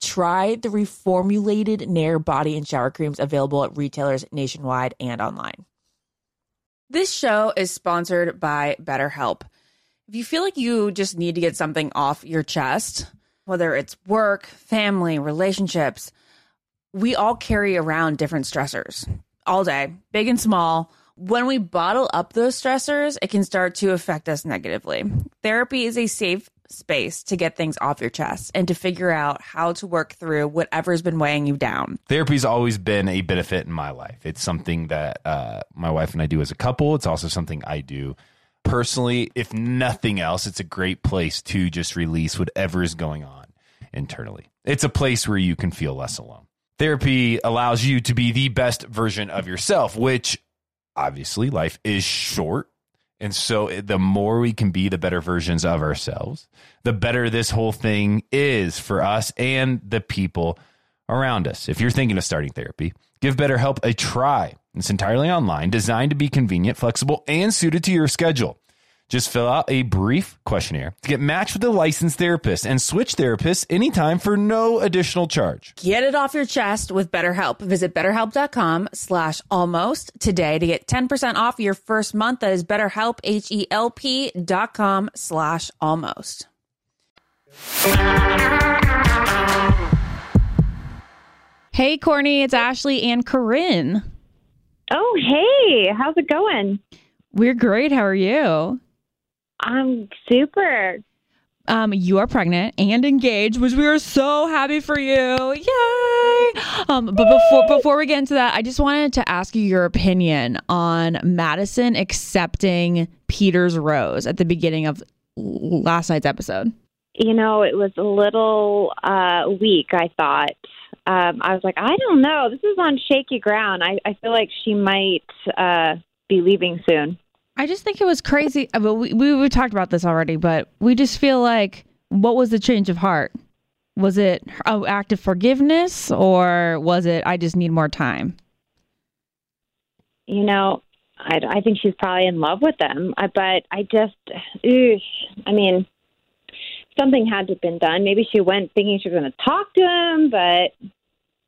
[SPEAKER 3] Try the reformulated Nair body and shower creams available at retailers nationwide and online. This show is sponsored by BetterHelp. If you feel like you just need to get something off your chest, whether it's work, family, relationships, we all carry around different stressors all day, big and small. When we bottle up those stressors, it can start to affect us negatively. Therapy is a safe space to get things off your chest and to figure out how to work through whatever's been weighing you down.
[SPEAKER 2] Therapy's always been a benefit in my life. It's something that uh, my wife and I do as a couple. It's also something I do personally. If nothing else, it's a great place to just release whatever is going on internally. It's a place where you can feel less alone. Therapy allows you to be the best version of yourself, which obviously life is short and so the more we can be the better versions of ourselves, the better this whole thing is for us and the people around us. If you're thinking of starting therapy, give BetterHelp a try. It's entirely online, designed to be convenient, flexible, and suited to your schedule. Just fill out a brief questionnaire to get matched with a licensed therapist and switch therapists anytime for no additional charge.
[SPEAKER 3] Get it off your chest with BetterHelp. Visit betterhelp.com slash almost today to get 10% off your first month. That is betterhelp, H-E-L-P dot com slash almost.
[SPEAKER 9] Hey, Corny, it's Ashley and Corinne.
[SPEAKER 10] Oh, hey, how's it going?
[SPEAKER 9] We're great. How are you?
[SPEAKER 10] I'm super.
[SPEAKER 9] Um, you are pregnant and engaged, which we are so happy for you. Yay! Um, but before before we get into that, I just wanted to ask you your opinion on Madison accepting Peter's rose at the beginning of last night's episode.
[SPEAKER 10] You know, it was a little uh, weak. I thought. Um, I was like, I don't know. This is on shaky ground. I, I feel like she might uh, be leaving soon.
[SPEAKER 9] I just think it was crazy. Uh, but we, we we talked about this already, but we just feel like what was the change of heart? Was it an act of forgiveness, or was it I just need more time?
[SPEAKER 10] You know, I, I think she's probably in love with them, uh, but I just, eesh, I mean, something had to have been done. Maybe she went thinking she was going to talk to him, but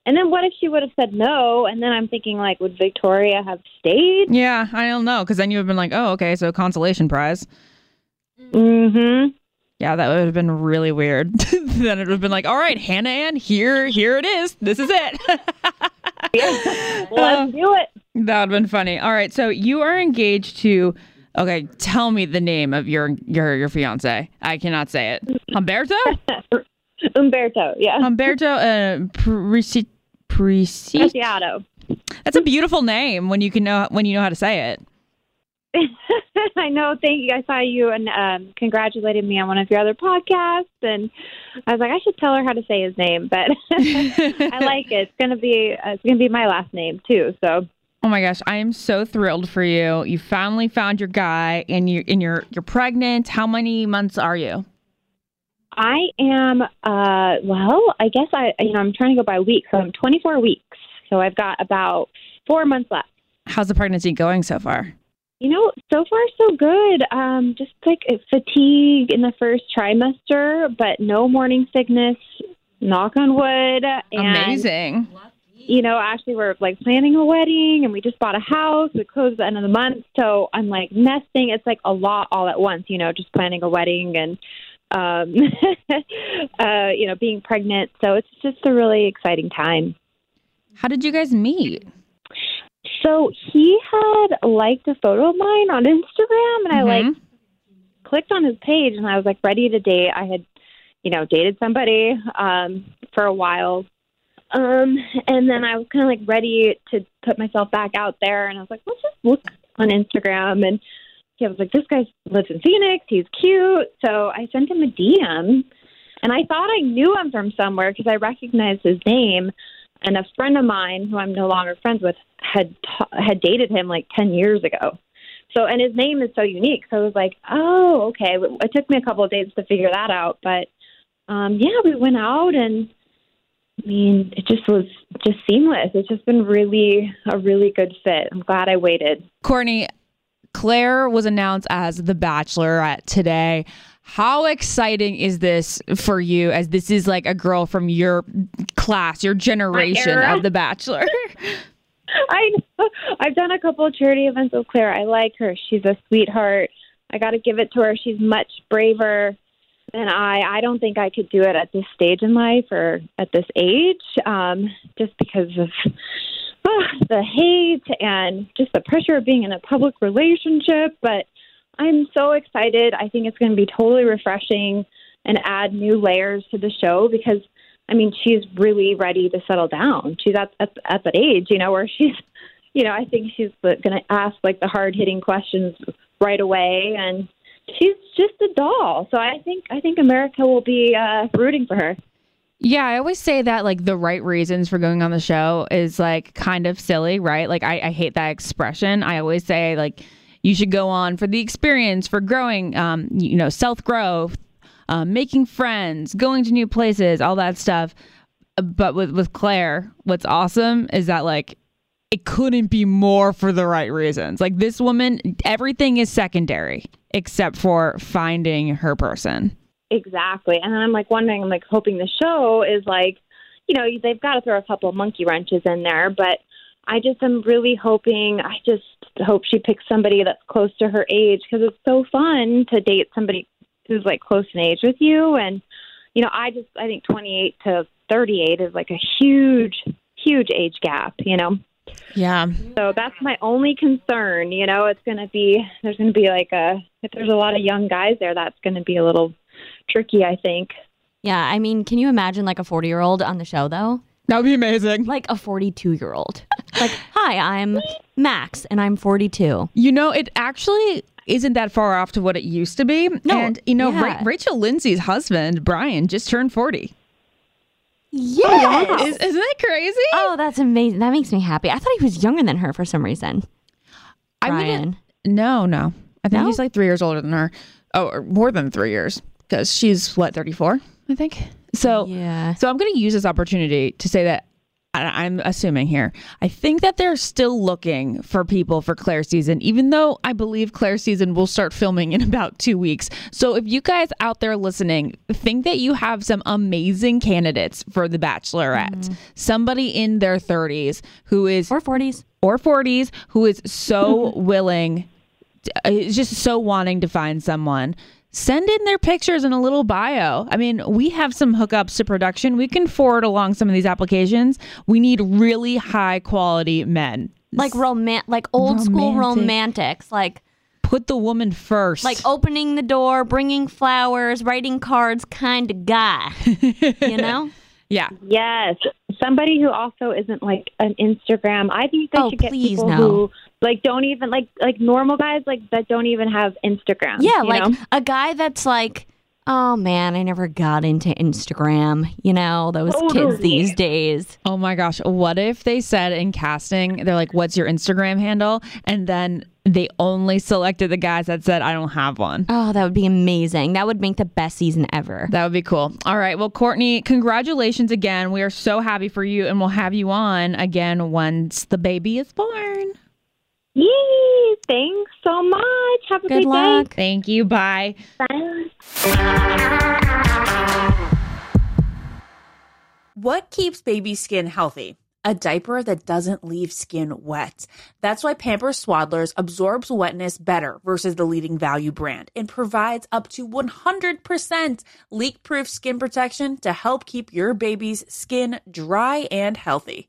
[SPEAKER 10] and then what if she would have said no? And then I'm thinking, like, would Victoria have stayed?
[SPEAKER 9] Yeah, I don't know. Because then you would have been like, oh, okay, so consolation prize.
[SPEAKER 10] Mm-hmm.
[SPEAKER 9] Yeah, that would have been really weird. then it would have been like, all right, Hannah Ann, here, here it is. This is it.
[SPEAKER 10] yeah, let's do it.
[SPEAKER 9] That would have been funny. All right, so you are engaged to. Okay, tell me the name of your your your fiance. I cannot say it. Humberto.
[SPEAKER 10] Umberto. Yeah.
[SPEAKER 9] Humberto. Uh,
[SPEAKER 10] Preciado.
[SPEAKER 9] That's a beautiful name when you can know when you know how to say it.
[SPEAKER 10] I know. Thank you. I saw you and um, congratulated me on one of your other podcasts, and I was like, I should tell her how to say his name. But I like it. It's gonna be uh, it's gonna be my last name too. So.
[SPEAKER 9] Oh my gosh, I am so thrilled for you. You finally found your guy, and you and you're you're pregnant. How many months are you?
[SPEAKER 10] I am. Uh, well, I guess I you know I'm trying to go by weeks, so I'm 24 weeks. So I've got about four months left.
[SPEAKER 9] How's the pregnancy going so far?
[SPEAKER 10] You know, so far so good. Um, just like fatigue in the first trimester, but no morning sickness. Knock on wood. And,
[SPEAKER 3] Amazing.
[SPEAKER 10] You know, actually, we're like planning a wedding, and we just bought a house. We closed at the end of the month, so I'm like nesting. It's like a lot all at once. You know, just planning a wedding and um, uh, you know, being pregnant. So it's just a really exciting time.
[SPEAKER 3] How did you guys meet?
[SPEAKER 10] So he had liked a photo of mine on Instagram, and I like clicked on his page, and I was like ready to date. I had, you know, dated somebody um, for a while, um, and then I was kind of like ready to put myself back out there, and I was like, let's just look on Instagram, and he was like, this guy lives in Phoenix. He's cute, so I sent him a DM, and I thought I knew him from somewhere because I recognized his name and a friend of mine who I'm no longer friends with had had dated him like 10 years ago. So and his name is so unique. So I was like, "Oh, okay." It took me a couple of days to figure that out, but um yeah, we went out and I mean, it just was just seamless. It's just been really a really good fit. I'm glad I waited.
[SPEAKER 3] Courtney, Clare was announced as the Bachelorette today. How exciting is this for you as this is like a girl from your class, your generation of The Bachelor?
[SPEAKER 10] I I've done a couple of charity events with Clare. I like her. She's a sweetheart. I got to give it to her. She's much braver than I. I don't think I could do it at this stage in life or at this age, um, just because of ah, the hate and just the pressure of being in a public relationship. But I'm so excited. I think it's going to be totally refreshing and add new layers to the show because I mean she's really ready to settle down. She's at at, at that age, you know, where she's, you know, I think she's going to ask like the hard hitting questions right away, and she's just a doll. So I think I think America will be uh, rooting for her.
[SPEAKER 3] Yeah, I always say that like the right reasons for going on the show is like kind of silly, right? Like I, I hate that expression. I always say like you should go on for the experience, for growing, um, you know, self growth, um, making friends, going to new places, all that stuff. But with with Clare, what's awesome is that like it couldn't be more for the right reasons. Like this woman, everything is secondary except for finding her person.
[SPEAKER 10] Exactly. And then I'm like wondering, I'm like hoping the show is like, you know, they've got to throw a couple of monkey wrenches in there, but I just am really hoping, I just hope she picks somebody that's close to her age because it's so fun to date somebody who's like close in age with you. And, you know, I just, I think 28 to 38 is like a huge, huge age gap, you know?
[SPEAKER 3] Yeah.
[SPEAKER 10] So that's my only concern. You know, it's going to be, there's going to be like a, if there's a lot of young guys there, that's going to be a little tricky, I think.
[SPEAKER 6] Yeah, I mean, can you imagine like a 40 year old on the show though?
[SPEAKER 3] That would be amazing.
[SPEAKER 6] Like a 42 year old. like, hi, I'm Max and I'm 42.
[SPEAKER 3] You know, it actually isn't that far off to what it used to be.
[SPEAKER 6] No,
[SPEAKER 3] and you know,
[SPEAKER 6] yeah.
[SPEAKER 3] Ra- Rachel Lindsay's husband, Bryan, just turned 40.
[SPEAKER 6] Yes.
[SPEAKER 3] Is, isn't that crazy?
[SPEAKER 6] Oh, that's amazing. That makes me happy. I thought he was younger than her for some reason.
[SPEAKER 3] I
[SPEAKER 6] Bryan.
[SPEAKER 3] mean, no, no. I think
[SPEAKER 6] No?
[SPEAKER 3] he's like three years older than her. Oh, or more than three years because she's what, 34, I think. So,
[SPEAKER 6] Yeah.
[SPEAKER 3] so I'm going to use this opportunity to say that I- I'm assuming here. I think that they're still looking for people for Clare season, even though I believe Clare season will start filming in about two weeks. So if you guys out there listening think that you have some amazing candidates for the Bachelorette, somebody in their 30s who is
[SPEAKER 6] Or 40s.
[SPEAKER 3] or 40s who is so willing, uh, is just so wanting to find someone. Send in their pictures and a little bio. I mean, we have some hookups to production. We can forward along some of these applications. We need really high quality men.
[SPEAKER 6] Like roman like old school romantics. Like
[SPEAKER 3] Put the woman first.
[SPEAKER 6] like opening the door, bringing flowers, writing cards kind of guy. you know?
[SPEAKER 3] Yeah.
[SPEAKER 10] Yes, somebody who also isn't like an Instagram. I think they
[SPEAKER 6] Oh,
[SPEAKER 10] should get people
[SPEAKER 6] no.
[SPEAKER 10] who like don't even like like normal guys like that don't even have Instagram.
[SPEAKER 6] Yeah, like
[SPEAKER 10] know?
[SPEAKER 6] a guy that's like, oh man, I never got into Instagram. You know, those kids these days.
[SPEAKER 3] Oh my gosh. What if they said in casting, they're like, what's your Instagram handle? And then they only selected the guys that said, I don't have one.
[SPEAKER 6] Oh, that would be amazing. That would make the best season ever.
[SPEAKER 3] That would be cool. All right. Well, Courtney, congratulations again. We are so happy for you, and we'll have you on again once the baby is born.
[SPEAKER 10] Yay! Thanks so much. Have a
[SPEAKER 9] Good
[SPEAKER 10] great
[SPEAKER 9] luck. Thank you. Bye.
[SPEAKER 10] Bye.
[SPEAKER 3] What keeps baby skin healthy? A diaper that doesn't leave skin wet. That's why Pampers Swaddlers absorbs wetness better versus the leading value brand and provides up to 100% leak proof skin protection to help keep your baby's skin dry and healthy.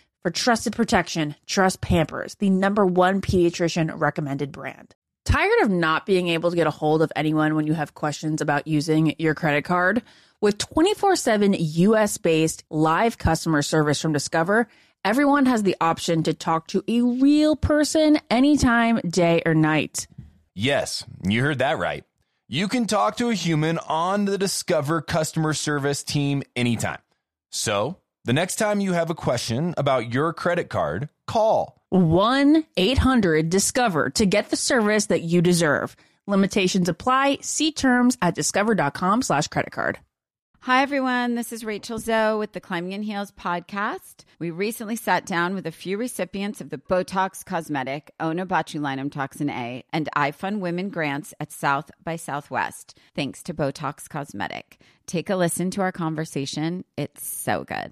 [SPEAKER 3] For trusted protection, trust Pampers, the number one pediatrician recommended brand. Tired of not being able to get a hold of anyone when you have questions about using your credit card? With 24 7 US based live customer service from Discover, everyone has the option to talk to a real person anytime, day or night.
[SPEAKER 2] Yes, you heard that right. You can talk to a human on the Discover customer service team anytime. So, the next time you have a question about your credit card, call
[SPEAKER 3] 1 800 Discover to get the service that you deserve. Limitations apply. See terms at discover.com slash credit card.
[SPEAKER 7] Hi, everyone. This is Rachel Zoe with the Climbing in Heels podcast. We recently sat down with a few recipients of the Botox Cosmetic, Onabotulinum Toxin A, and iFund Women grants at South by Southwest, thanks to Botox Cosmetic. Take a listen to our conversation. It's so good.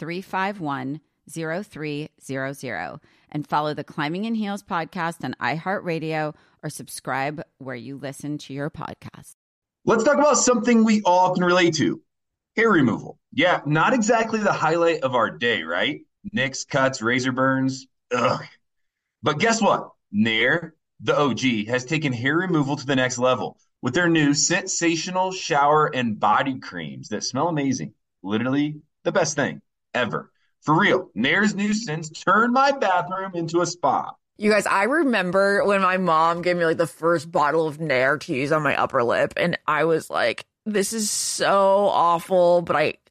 [SPEAKER 7] 351 0300 and follow the Climbing in Heels podcast on iHeartRadio or subscribe where you listen to your podcast.
[SPEAKER 8] Let's talk about something we all can relate to hair removal. Yeah, not exactly the highlight of our day, right? Nicks, cuts, razor burns. Ugh. But guess what? Nair, the OG, has taken hair removal to the next level with their new sensational shower and body creams that smell amazing. Literally the best thing ever. For real, Nair's scents turned my bathroom into a spa.
[SPEAKER 3] You guys, I remember when my mom gave me like the first bottle of Nair to use on my upper lip, and I was like, this is so awful, but I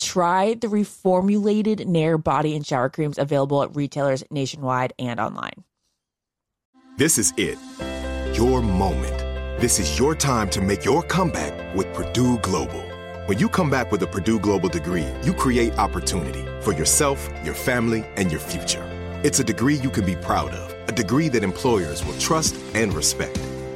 [SPEAKER 3] Try the reformulated Nair body and shower creams available at retailers nationwide and online.
[SPEAKER 11] This is it. Your moment. This is your time to make your comeback with Purdue Global. When you come back with a Purdue Global degree, you create opportunity for yourself, your family, and your future. It's a degree you can be proud of, a degree that employers will trust and respect.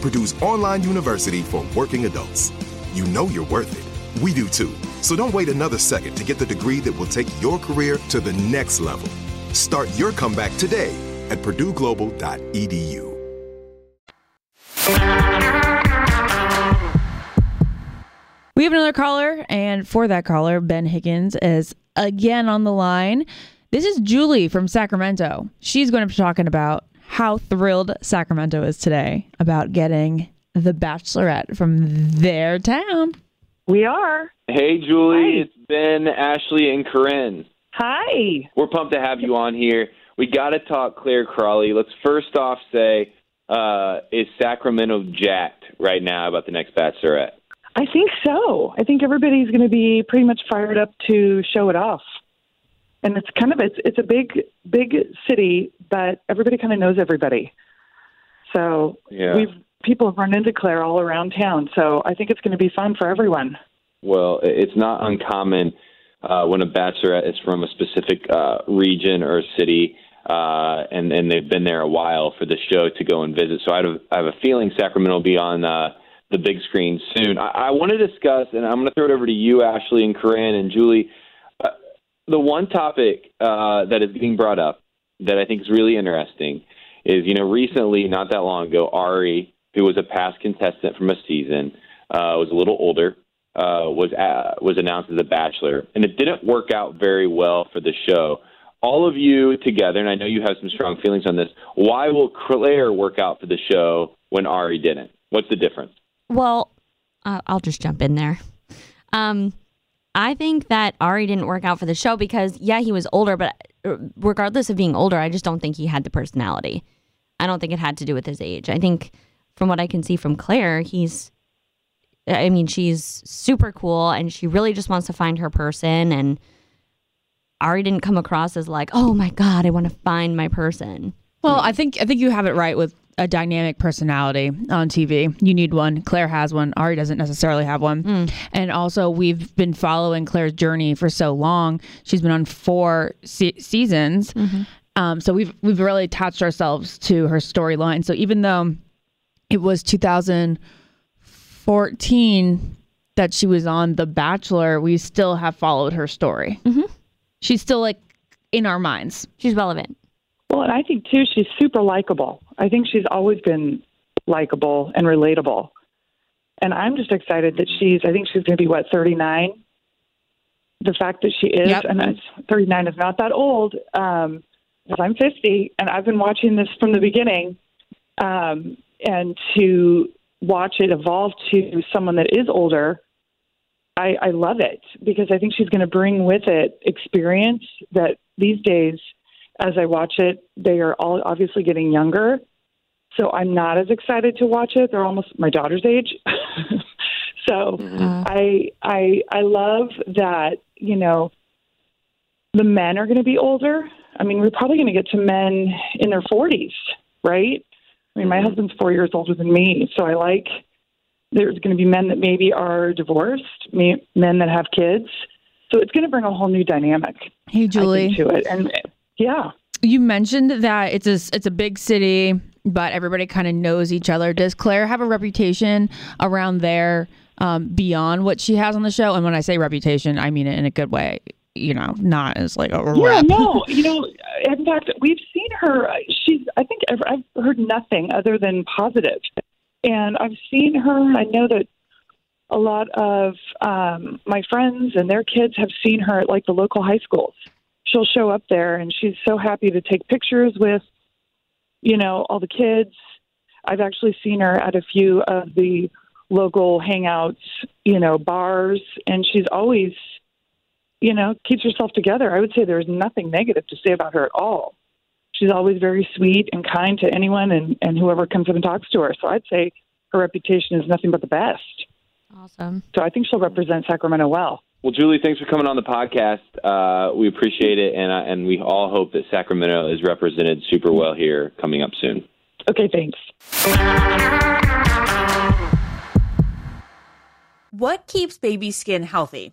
[SPEAKER 11] Purdue's online university for working adults. You know you're worth it. We do too. So don't wait another second to get the degree that will take your career to the next level. Start your comeback today at purdueglobal.edu.
[SPEAKER 3] We have another caller, and for that caller, Ben Higgins is again on the line. This is Julie from Sacramento. She's going to be talking about how thrilled Sacramento is today about getting the Bachelorette from their town.
[SPEAKER 12] We are.
[SPEAKER 5] Hey, Julie, Hi. it's Ben, Ashley, and Corinne.
[SPEAKER 12] Hi.
[SPEAKER 5] We're pumped to have you on here. We got to talk Clare Crawley. Let's first off say, uh, is Sacramento jacked right now about the next Bachelorette?
[SPEAKER 12] I think so. I think everybody's going to be pretty much fired up to show it off. And it's kind of it's it's a big big city, but everybody kind of knows everybody. So
[SPEAKER 5] Yeah.
[SPEAKER 12] we've people have run into Clare all around town. So I think it's going to be fun for everyone.
[SPEAKER 5] Well, it's not uncommon uh, when a bachelorette is from a specific uh, region or city, uh, and and they've been there a while for the show to go and visit. So I have, I have a feeling Sacramento will be on uh, the big screen soon. I, I want to discuss, and I'm going to throw it over to you, Ashley and Corinne and Julie. The one topic uh, that is being brought up that I think is really interesting is, you know, recently, not that long ago, Arie, who was a past contestant from a season, uh, was a little older, uh, was uh, was announced as a bachelor, and it didn't work out very well for the show. All of you together, and I know you have some strong feelings on this. Why will Clare work out for the show when Arie didn't? What's the difference?
[SPEAKER 6] Well, uh, I'll just jump in there. Um, I think that Arie didn't work out for the show because, yeah, he was older, but uh, regardless of being older, I just don't think he had the personality. I don't think it had to do with his age. I think, from what I can see from Clare, he's, I mean, she's super cool and she really just wants to find her person. And Arie didn't come across as like, oh my God, I want to find my person.
[SPEAKER 3] Well, I think I think you have it right with a dynamic personality on TV. You need one. Clare has one. Arie doesn't necessarily have one. And also, we've been following Clare's journey for so long. She's been on four se- seasons. Um, so we've we've really attached ourselves to her storyline. So even though it was 2014 that she was on The Bachelor, we still have followed her story.
[SPEAKER 6] Mm-hmm.
[SPEAKER 3] She's still like in our minds.
[SPEAKER 6] She's relevant.
[SPEAKER 12] Well, and I think too she's super likable. I think she's always been likable and relatable. And I'm just excited that she's I think she's going to be what 39. The fact that she is
[SPEAKER 3] Yep.
[SPEAKER 12] and that's 39 is not that old um because I'm 50 and I've been watching this from the beginning um and to watch it evolve to someone that is older I, I love it because I think she's going to bring with it experience that these days, as I watch it, they are all obviously getting younger. So I'm not as excited to watch it. They're almost my daughter's age. so mm-hmm. I I I love that you know the men are going to be older. I mean, we're probably going to get to men in their 40s, right? I mean, my mm-hmm. husband's four years older than me, so I like there's going to be men that maybe are divorced, me- men that have kids. So it's going to bring a whole new dynamic.
[SPEAKER 3] Hey, Julie.
[SPEAKER 12] to it, and yeah,
[SPEAKER 3] You mentioned that it's a it's a big city, but everybody kind of knows each other. Does Clare have a reputation around there um, beyond what she has on the show? And when I say reputation, I mean it in a good way. You know, not as like a
[SPEAKER 12] yeah,
[SPEAKER 3] rep.
[SPEAKER 12] no, you know, in fact, we've seen her. She's, I think, I've, I've heard nothing other than positive, and I've seen her. I know that a lot of um, my friends and their kids have seen her at like the local high schools. She'll show up there, and she's so happy to take pictures with, you know, all the kids. I've actually seen her at a few of the local hangouts, you know, bars, and she's always, you know, keeps herself together. I would say there's nothing negative to say about her at all. She's always very sweet and kind to anyone and, and whoever comes up and talks to her. So I'd say her reputation is nothing but the best.
[SPEAKER 6] Awesome.
[SPEAKER 12] So I think she'll represent Sacramento well.
[SPEAKER 5] Well, Julie, thanks for coming on the podcast. Uh, we appreciate it, and uh, and we all hope that Sacramento is represented super well here coming up soon.
[SPEAKER 12] Okay, thanks.
[SPEAKER 3] What keeps baby skin healthy?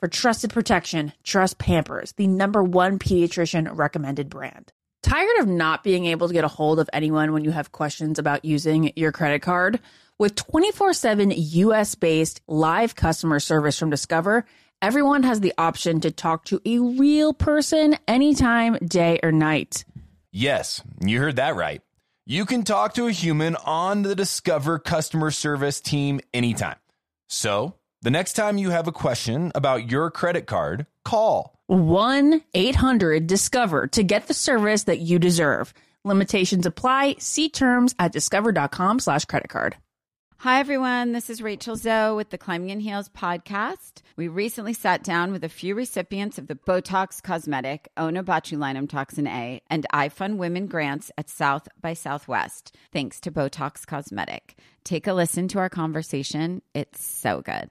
[SPEAKER 3] For trusted protection, trust Pampers, the number one pediatrician recommended brand. Tired of not being able to get a hold of anyone when you have questions about using your credit card? With 24 7 US based live customer service from Discover, everyone has the option to talk to a real person anytime, day or night.
[SPEAKER 2] Yes, you heard that right. You can talk to a human on the Discover customer service team anytime. So, the next time you have a question about your credit card, call
[SPEAKER 3] 1 800 Discover to get the service that you deserve. Limitations apply. See terms at discover.com slash credit card.
[SPEAKER 7] Hi, everyone. This is Rachel Zoe with the Climbing in Heels podcast. We recently sat down with a few recipients of the Botox Cosmetic, Onabotulinum Toxin A, and iFund Women grants at South by Southwest, thanks to Botox Cosmetic. Take a listen to our conversation. It's so good.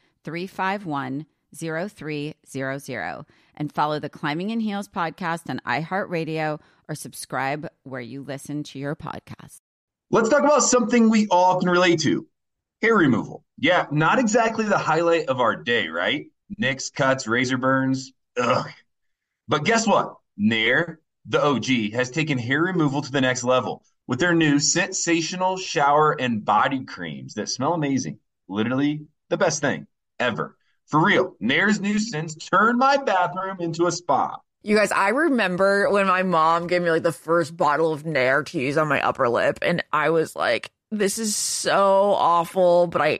[SPEAKER 7] 351 0300 and follow the Climbing in Heels podcast on iHeartRadio or subscribe where you listen to your podcast.
[SPEAKER 8] Let's talk about something we all can relate to hair removal. Yeah, not exactly the highlight of our day, right? Nicks, cuts, razor burns. Ugh. But guess what? Nair, the OG, has taken hair removal to the next level with their new sensational shower and body creams that smell amazing. Literally the best thing ever. For real, Nair's scents turned my bathroom into a spa.
[SPEAKER 3] You guys, I remember when my mom gave me like the first bottle of Nair to use on my upper lip, and I was like, this is so awful, but I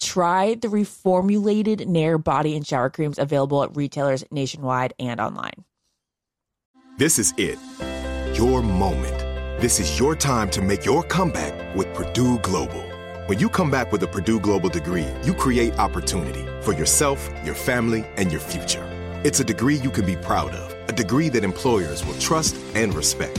[SPEAKER 3] Try the reformulated Nair body and shower creams available at retailers nationwide and online.
[SPEAKER 11] This is it. Your moment. This is your time to make your comeback with Purdue Global. When you come back with a Purdue Global degree, you create opportunity for yourself, your family, and your future. It's a degree you can be proud of, a degree that employers will trust and respect.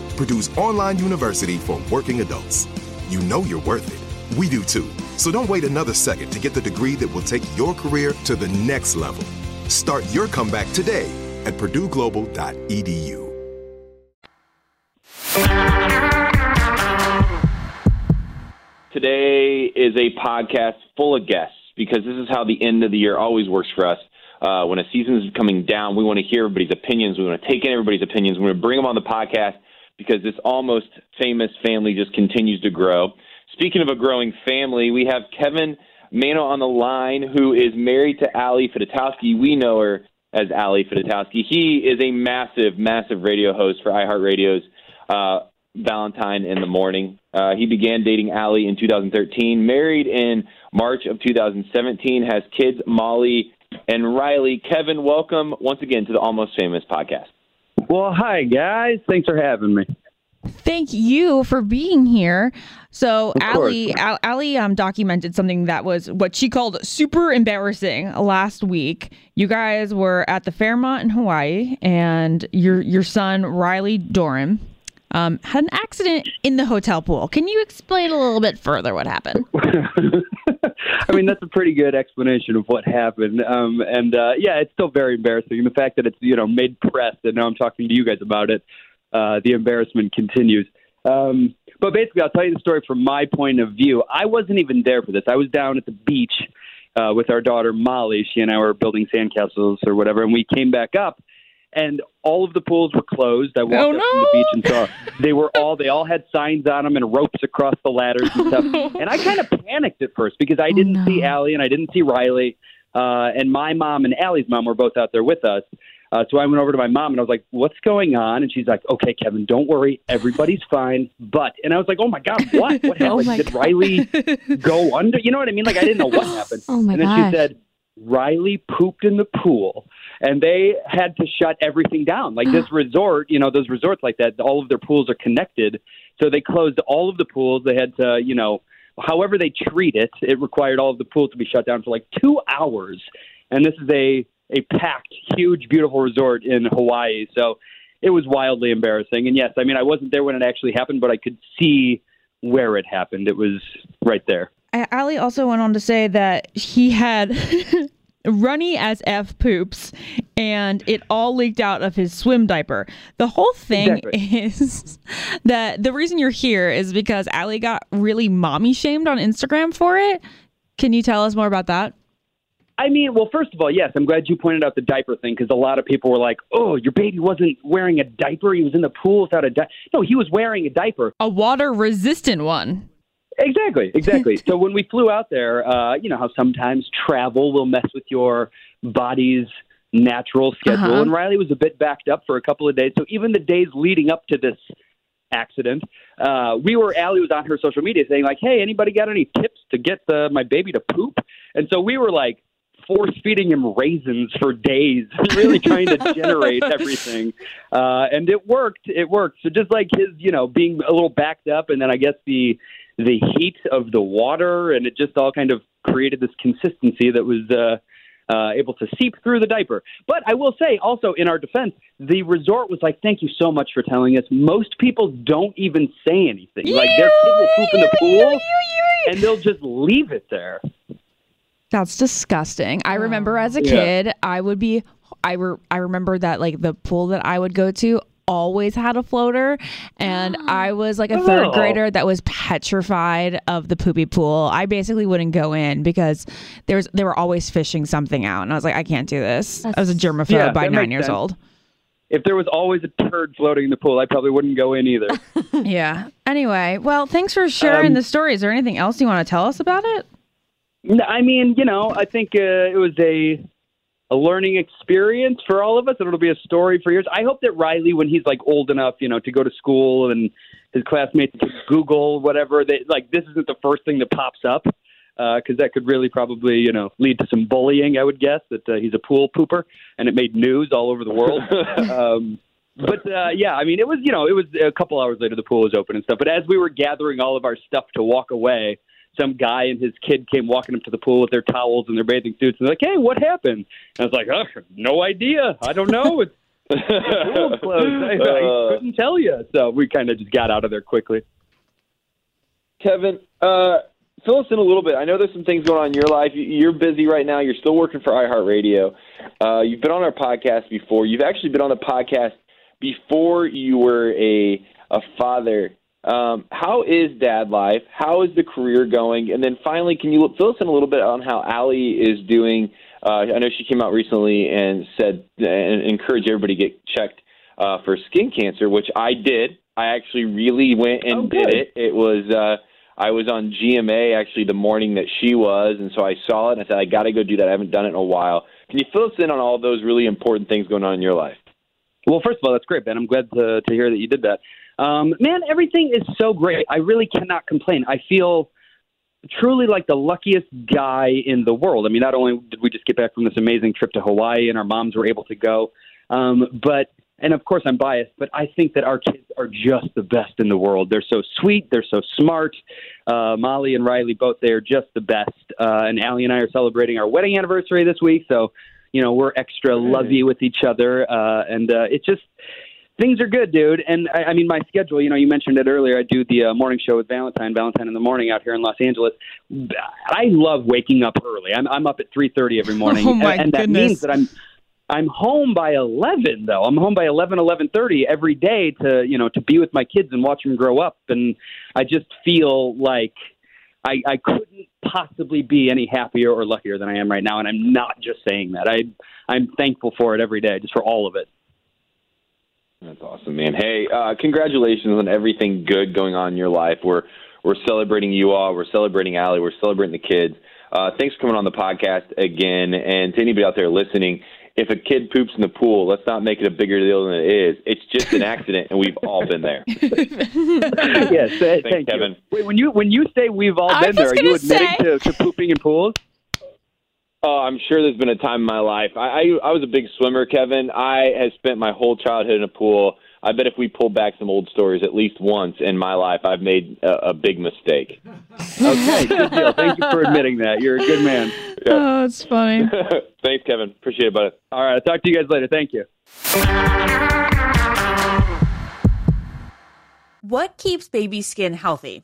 [SPEAKER 11] Purdue's online university for working adults. You know you're worth it. We do too. So don't wait another second to get the degree that will take your career to the next level. Start your comeback today at purdueglobal.edu.
[SPEAKER 5] Today is a podcast full of guests because this is how the end of the year always works for us. Uh, when a season is coming down, we want to hear everybody's opinions. We want to take in everybody's opinions. We want to bring them on the podcast because this almost famous family just continues to grow. Speaking of a growing family, we have Kevin Manno on the line, who is married to Ali Fedotowsky. We know her as Ali Fedotowsky. He is a massive, massive radio host for iHeartRadio's uh, Valentine in the Morning. Uh, he began dating Ali in 2013, married in March of 2017, has kids, Molly and Riley. Kevin, welcome once again to the Almost Famous podcast.
[SPEAKER 13] Well, hi, guys. Thanks for having me.
[SPEAKER 9] Thank you for being here. So,
[SPEAKER 13] Of course.
[SPEAKER 9] Ali, Ali um, documented something that was what she called super embarrassing last week. You guys were at the Fairmont in Hawaii, and your your son Riley Doran um, had an accident in the hotel pool. Can you explain a little bit further what happened?
[SPEAKER 13] I mean, that's a pretty good explanation of what happened. Um, and uh, yeah, it's still very embarrassing. The fact that it's you know made press, and now I'm talking to you guys about it, uh, the embarrassment continues. Um, but basically, I'll tell you the story from my point of view. I wasn't even there for this. I was down at the beach uh, with our daughter Molly. She and I were building sandcastles or whatever, and we came back up, and all of the pools were closed. I walked
[SPEAKER 9] Oh,
[SPEAKER 13] up from the beach and saw they were all they all had signs on them and ropes across the ladders and stuff. and I kind of panicked at first because I didn't see Ali and I didn't see Riley, uh, and my mom and Ali's mom were both out there with us. Uh, so I went over to my mom and I was like, "What's going on?" And she's like, "Okay, Kevin, don't worry, everybody's fine." But and I was like, "Oh my god, what? What happened?
[SPEAKER 6] my
[SPEAKER 13] Did Riley go under? You know what I mean? Like I didn't know what happened."
[SPEAKER 6] Oh my
[SPEAKER 13] and then
[SPEAKER 6] gosh.
[SPEAKER 13] she said, Riley pooped in the pool and they had to shut everything down. Like this mm. resort, you know, those resorts like that, all of their pools are connected. So they closed all of the pools. They had to, you know, however they treat it, it required all of the pools to be shut down for like two hours. And this is a, a packed, huge, beautiful resort in Hawaii. So it was wildly embarrassing. And yes, I mean, I wasn't there when it actually happened, but I could see where it happened. It was right there.
[SPEAKER 9] Ali also went on to say that he had runny as F poops and it all leaked out of his swim diaper. The whole thing
[SPEAKER 13] Exactly.
[SPEAKER 9] is that the reason you're here is because Ali got really mommy shamed on Instagram for it. Can you tell us more about that?
[SPEAKER 13] I mean, well, first of all, yes, I'm glad you pointed out the diaper thing because a lot of people were like, "Oh, your baby wasn't wearing a diaper; he was in the pool without a diaper." No, he was wearing a diaper,
[SPEAKER 9] a water resistant one.
[SPEAKER 13] Exactly, exactly. so when we flew out there, uh, you know how sometimes travel will mess with your body's natural schedule,
[SPEAKER 9] Uh-huh.
[SPEAKER 13] and Riley was a bit backed up for a couple of days. So even the days leading up to this accident, uh, we were Ali was on her social media saying like, "Hey, anybody got any tips to get the, my baby to poop?" And so we were like force feeding him raisins for days, really trying to generate everything, uh, and it worked. It worked. So just like his, you know, being a little backed up, and then I guess the the heat of the water, and it just all kind of created this consistency that was. Uh, uh, able to seep through the diaper. But I will say, also in our defense, the resort was like, "Thank you so much for telling us." Most people don't even say anything. Like their kid will poop in the pool, and they'll just leave it there.
[SPEAKER 9] That's disgusting. I remember as a
[SPEAKER 14] Yeah.
[SPEAKER 9] kid, I would be I re- I remember that like the pool that I would go to always had a floater and I was like a third
[SPEAKER 14] Oh.
[SPEAKER 9] grader that was petrified of the poopy pool. I basically wouldn't go in because there was they were always fishing something out and I was like I can't do this. I was a germaphobe
[SPEAKER 13] Yeah,
[SPEAKER 9] by 9 years
[SPEAKER 13] sense.
[SPEAKER 9] old.
[SPEAKER 13] If there was always a turd floating in the pool, I probably wouldn't go in either.
[SPEAKER 9] yeah. Anyway, well, thanks for sharing
[SPEAKER 13] Um,
[SPEAKER 9] the story. Is there anything else you want to tell us about it?
[SPEAKER 13] I mean, you know, I think uh, it was a a learning experience for all of us, and it'll be a story for years. I hope that Riley, when he's like old enough, you know, to go to school and his classmates to Google whatever, that like this isn't the first thing that pops up because that could really probably you know lead to some bullying. I would guess that uh, he's a pool pooper, and it made news all over the world. um, but uh, yeah, I mean, it was you know it was a couple hours later the pool was open and stuff. But as we were gathering all of our stuff to walk away, some guy and his kid came walking up to the pool with their towels and their bathing suits and they're like, "Hey, what happened?" And I was like, "Oh, no idea. I don't know. It's the pool's closed. I, I couldn't tell you." So we kind of just got out of there quickly.
[SPEAKER 5] Kevin, uh, fill us in a little bit. I know there's some things going on in your life. You- You're busy right now. You're still working for iHeartRadio. Uh, you've been on our podcast before. You've actually been on the podcast before you were a a father. Um, how is dad life? How is the career going? And then finally, can you fill us in a little bit on how Ali is doing? Uh, I know she came out recently and said and encouraged everybody to get checked uh, for skin cancer, which I did. I actually really went and did it. It was uh, I was on GMA actually the morning that she was, and so I saw it and I said I got to go do that. I haven't done it in a while. Can you fill us in on all those really important things going on in your life?
[SPEAKER 13] Well, first of all, that's great, Ben. I'm glad to, to hear that you did that. Um, man, everything is so great. I really cannot complain. I feel truly like the luckiest guy in the world. I mean, not only did we just get back from this amazing trip to Hawaii and our moms were able to go, um, but and of course I'm biased, but I think that our kids are just the best in the world. They're so sweet, they're so smart. Uh, Molly and Riley both they are just the best. Uh, and Ali and I are celebrating our wedding anniversary this week, so you know we're extra lovey with each other, uh, and uh, it just things are good, dude. And I, I mean, my schedule. You know, you mentioned it earlier. I do the uh, morning show with Valentine, Valentine in the morning out here in Los Angeles. I love waking up early. I'm I'm up at three thirty every morning,
[SPEAKER 9] Oh,
[SPEAKER 13] and, and that means that I'm I'm home by eleven though. I'm home by eleven, eleven thirty every day to you know to be with my kids and watch them grow up. And I just feel like I, I couldn't possibly be any happier or luckier than I am right now. And I'm not just saying that. I I'm thankful for it every day, just for all of it.
[SPEAKER 5] That's awesome, man. Hey, uh, congratulations on everything good going on in your life. We're we're celebrating you all. We're celebrating Ali. We're celebrating the kids. Uh, thanks for coming on the podcast again. And to anybody out there listening, if a kid poops in the pool, let's not make it a bigger deal than it is. It's just an accident, and we've all been there.
[SPEAKER 13] yes, th- thank
[SPEAKER 5] Kevin.
[SPEAKER 13] you. Wait, when you when you say we've all
[SPEAKER 5] I
[SPEAKER 13] been there, are you
[SPEAKER 5] gonna
[SPEAKER 13] admitting to, to pooping in pools?
[SPEAKER 5] Oh, I'm sure there's been a time in my life. I, I I was a big swimmer, Kevin. I have spent my whole childhood in a pool. I bet if we pull back some old stories, at least once in my life, I've made a, a big mistake.
[SPEAKER 13] Okay, good deal. Thank you for admitting that. You're a good man.
[SPEAKER 9] Oh, it's funny.
[SPEAKER 5] Thanks, Kevin. Appreciate it, buddy.
[SPEAKER 13] All right, I'll talk to you guys later. Thank you.
[SPEAKER 3] What keeps baby skin healthy?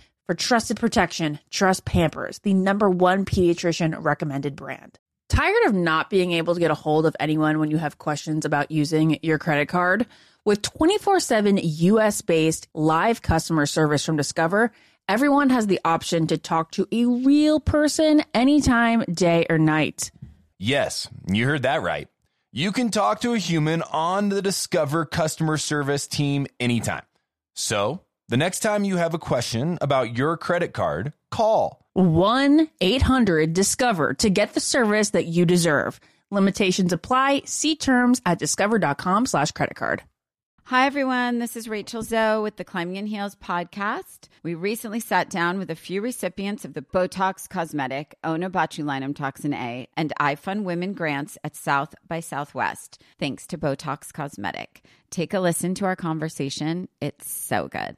[SPEAKER 3] For trusted protection, trust Pampers, the number one pediatrician recommended brand. Tired of not being able to get a hold of anyone when you have questions about using your credit card? With 24 7 US based live customer service from Discover, everyone has the option to talk to a real person anytime, day or night.
[SPEAKER 2] Yes, you heard that right. You can talk to a human on the Discover customer service team anytime. So, the next time you have a question about your credit card, call
[SPEAKER 3] 1 800 Discover to get the service that you deserve. Limitations apply. See terms at discover.com slash credit card.
[SPEAKER 7] Hi, everyone. This is Rachel Zoe with the Climbing in Heels podcast. We recently sat down with a few recipients of the Botox Cosmetic, Onabotulinum Toxin A, and iFund Women grants at South by Southwest, thanks to Botox Cosmetic. Take a listen to our conversation. It's so good.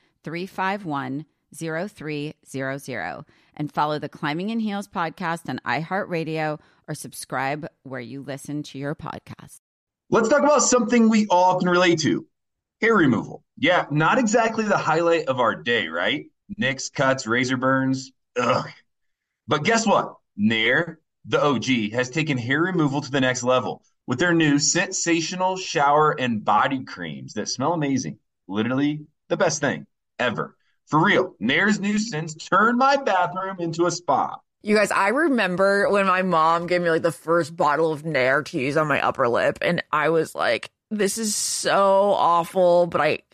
[SPEAKER 7] 351 0300 and follow the Climbing in Heels podcast on iHeartRadio or subscribe where you listen to your podcast.
[SPEAKER 8] Let's talk about something we all can relate to hair removal. Yeah, not exactly the highlight of our day, right? Nicks, cuts, razor burns. Ugh. But guess what? Nair, the OG, has taken hair removal to the next level with their new sensational shower and body creams that smell amazing. Literally the best thing ever. For real, Nair's scents turned my bathroom into a spa.
[SPEAKER 3] You guys, I remember when my mom gave me like the first bottle of Nair to use on my upper lip, and I was like, this is so awful, but I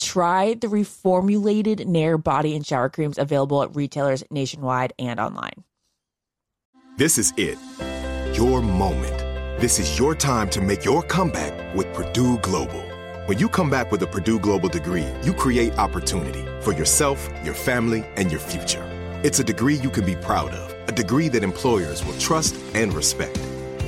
[SPEAKER 3] Try the reformulated Nair body and shower creams available at retailers nationwide and online.
[SPEAKER 11] This is it. Your moment. This is your time to make your comeback with Purdue Global. When you come back with a Purdue Global degree, you create opportunity for yourself, your family, and your future. It's a degree you can be proud of, a degree that employers will trust and respect.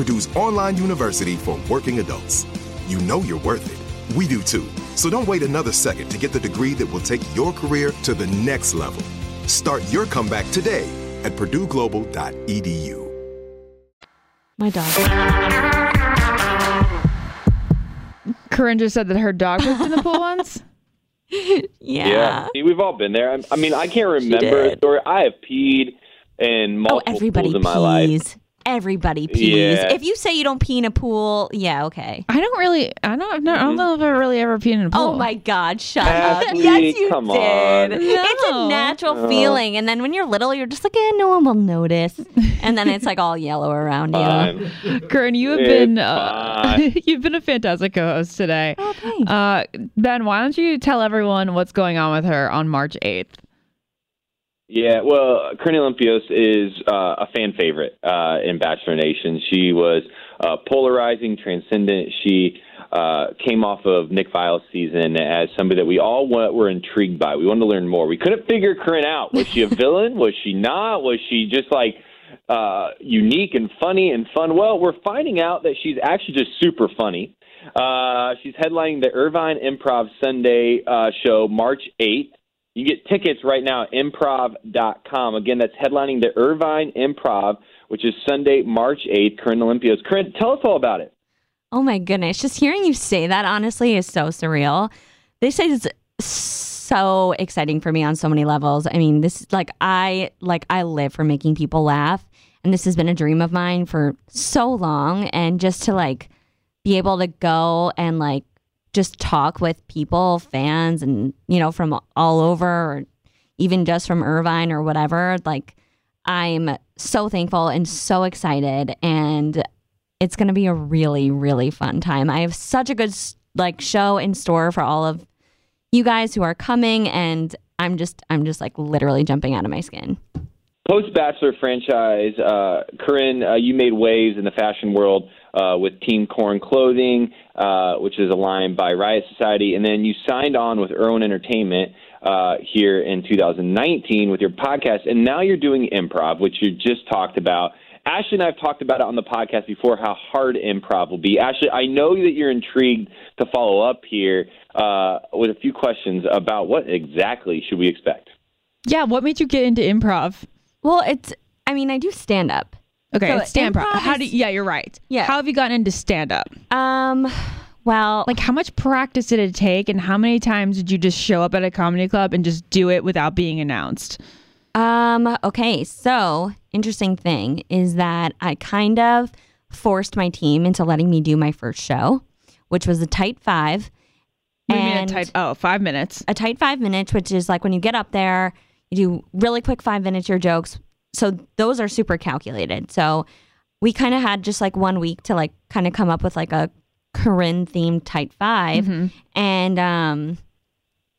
[SPEAKER 11] Purdue's online university for working adults. You know you're worth it. We do too. So don't wait another second to get the degree that will take your career to the next level. Start your comeback today at purdueglobal.edu.
[SPEAKER 9] My dog. Corinne just said that her dog pooped in the pool once.
[SPEAKER 6] Yeah.
[SPEAKER 14] See, we've all been there. I, I mean, I can't remember a
[SPEAKER 6] did.
[SPEAKER 14] story. I have peed in oh, multiple
[SPEAKER 6] Oh, everybody
[SPEAKER 14] pools in my life.
[SPEAKER 6] Pees. everybody pees.
[SPEAKER 3] Yeah.
[SPEAKER 6] If you say you don't pee in a pool, yeah, okay.
[SPEAKER 3] I don't really. I don't. know I don't know if I really ever peed in a pool.
[SPEAKER 6] Oh my God! Shut
[SPEAKER 3] Ashley,
[SPEAKER 6] up. Yes, you
[SPEAKER 3] come
[SPEAKER 6] did.
[SPEAKER 3] on.
[SPEAKER 6] It's a natural
[SPEAKER 3] No.
[SPEAKER 6] feeling, and then when you're little, you're just like, eh, no one will notice, and then it's like all yellow around you.
[SPEAKER 3] Kern, you have
[SPEAKER 6] It's
[SPEAKER 3] been uh, you've been a fantastic co-host today.
[SPEAKER 6] Okay.
[SPEAKER 3] Uh, ben, why don't you tell everyone what's going on with her on March eighth?
[SPEAKER 5] Yeah, well, Corinne Olympios is uh, a fan favorite uh, in Bachelor Nation. She was uh, polarizing, transcendent. She uh, came off of Nick Viall's season as somebody that we all were intrigued by. We wanted to learn more. We couldn't figure Corinne out. Was she a villain? Was she not? Was she just like uh, unique and funny and fun? Well, we're finding out that she's actually just super funny. Uh, she's headlining the Irvine Improv Sunday uh, show March 8th. You get tickets right now at improv.com. Again, that's headlining the Irvine Improv, which is Sunday, March 8th. Corinne Olympios. Corinne, tell us all about it.
[SPEAKER 6] Oh my goodness. Just hearing you say that honestly is so surreal. This is so exciting for me on so many levels. I mean, this is like I like I live for making people laugh and this has been a dream of mine for so long and just to like be able to go and like just talk with people, fans and you know from all over or even just from Irvine or whatever, like I'm so thankful and so excited and it's going to be a really really fun time. I have such a good like show in store for all of you guys who are coming and I'm just I'm just like literally jumping out of my skin.
[SPEAKER 5] Post Bachelor franchise, uh, Corinne, uh, you made waves in the fashion world uh, with Team Corn Clothing, uh, which is a line by Riot Society, and then you signed on with Irwin Entertainment uh, here in 2019 with your podcast, and now you're doing improv, which you just talked about. Ashley and I have talked about it on the podcast before how hard improv will be. Ashley, I know that you're intrigued to follow up here uh, with a few questions about what exactly should we expect.
[SPEAKER 3] Yeah, what made you get into improv?
[SPEAKER 6] Well, it's I mean, I do stand up.
[SPEAKER 3] Okay,
[SPEAKER 6] So
[SPEAKER 3] stand up. How do yeah, you're right.
[SPEAKER 6] Yeah.
[SPEAKER 3] How have you gotten into stand up?
[SPEAKER 6] Um well,
[SPEAKER 3] like how much practice did it take and how many times did you just show up at a comedy club and just do it without being announced?
[SPEAKER 6] Um, okay, so interesting thing is that I kind of forced my team into letting me do my first show, which was a tight five.
[SPEAKER 3] What you mean a
[SPEAKER 6] And
[SPEAKER 3] tight- oh, five minutes.
[SPEAKER 6] A tight five minutes, which is like when you get up there, you do really quick five minutes, your jokes. So those are super calculated. So we kind of had just like one week to like kind of come up with like a Corinne themed tight 5
[SPEAKER 3] Mhm.
[SPEAKER 6] And um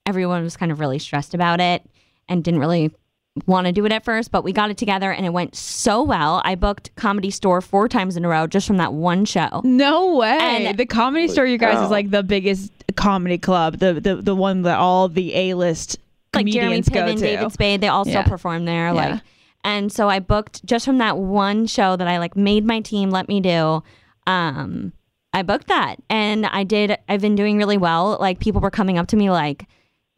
[SPEAKER 6] everyone was kind of really stressed about it and didn't really want to do it at first, but we got it together and it went so well. I booked Comedy Store four times in a row just from that one show.
[SPEAKER 3] No way.
[SPEAKER 6] And-
[SPEAKER 3] the comedy store you guys
[SPEAKER 6] Wow.
[SPEAKER 3] is like the biggest comedy club, the the, the one that all the A list
[SPEAKER 6] like Jeremy Piven. David Spade, they all still
[SPEAKER 3] Yeah.
[SPEAKER 6] perform there.
[SPEAKER 3] Yeah.
[SPEAKER 6] Like, and so I booked just from that one show that I like made my team let me do. Um, I booked that, and I did. I've been doing really well. Like people were coming up to me like.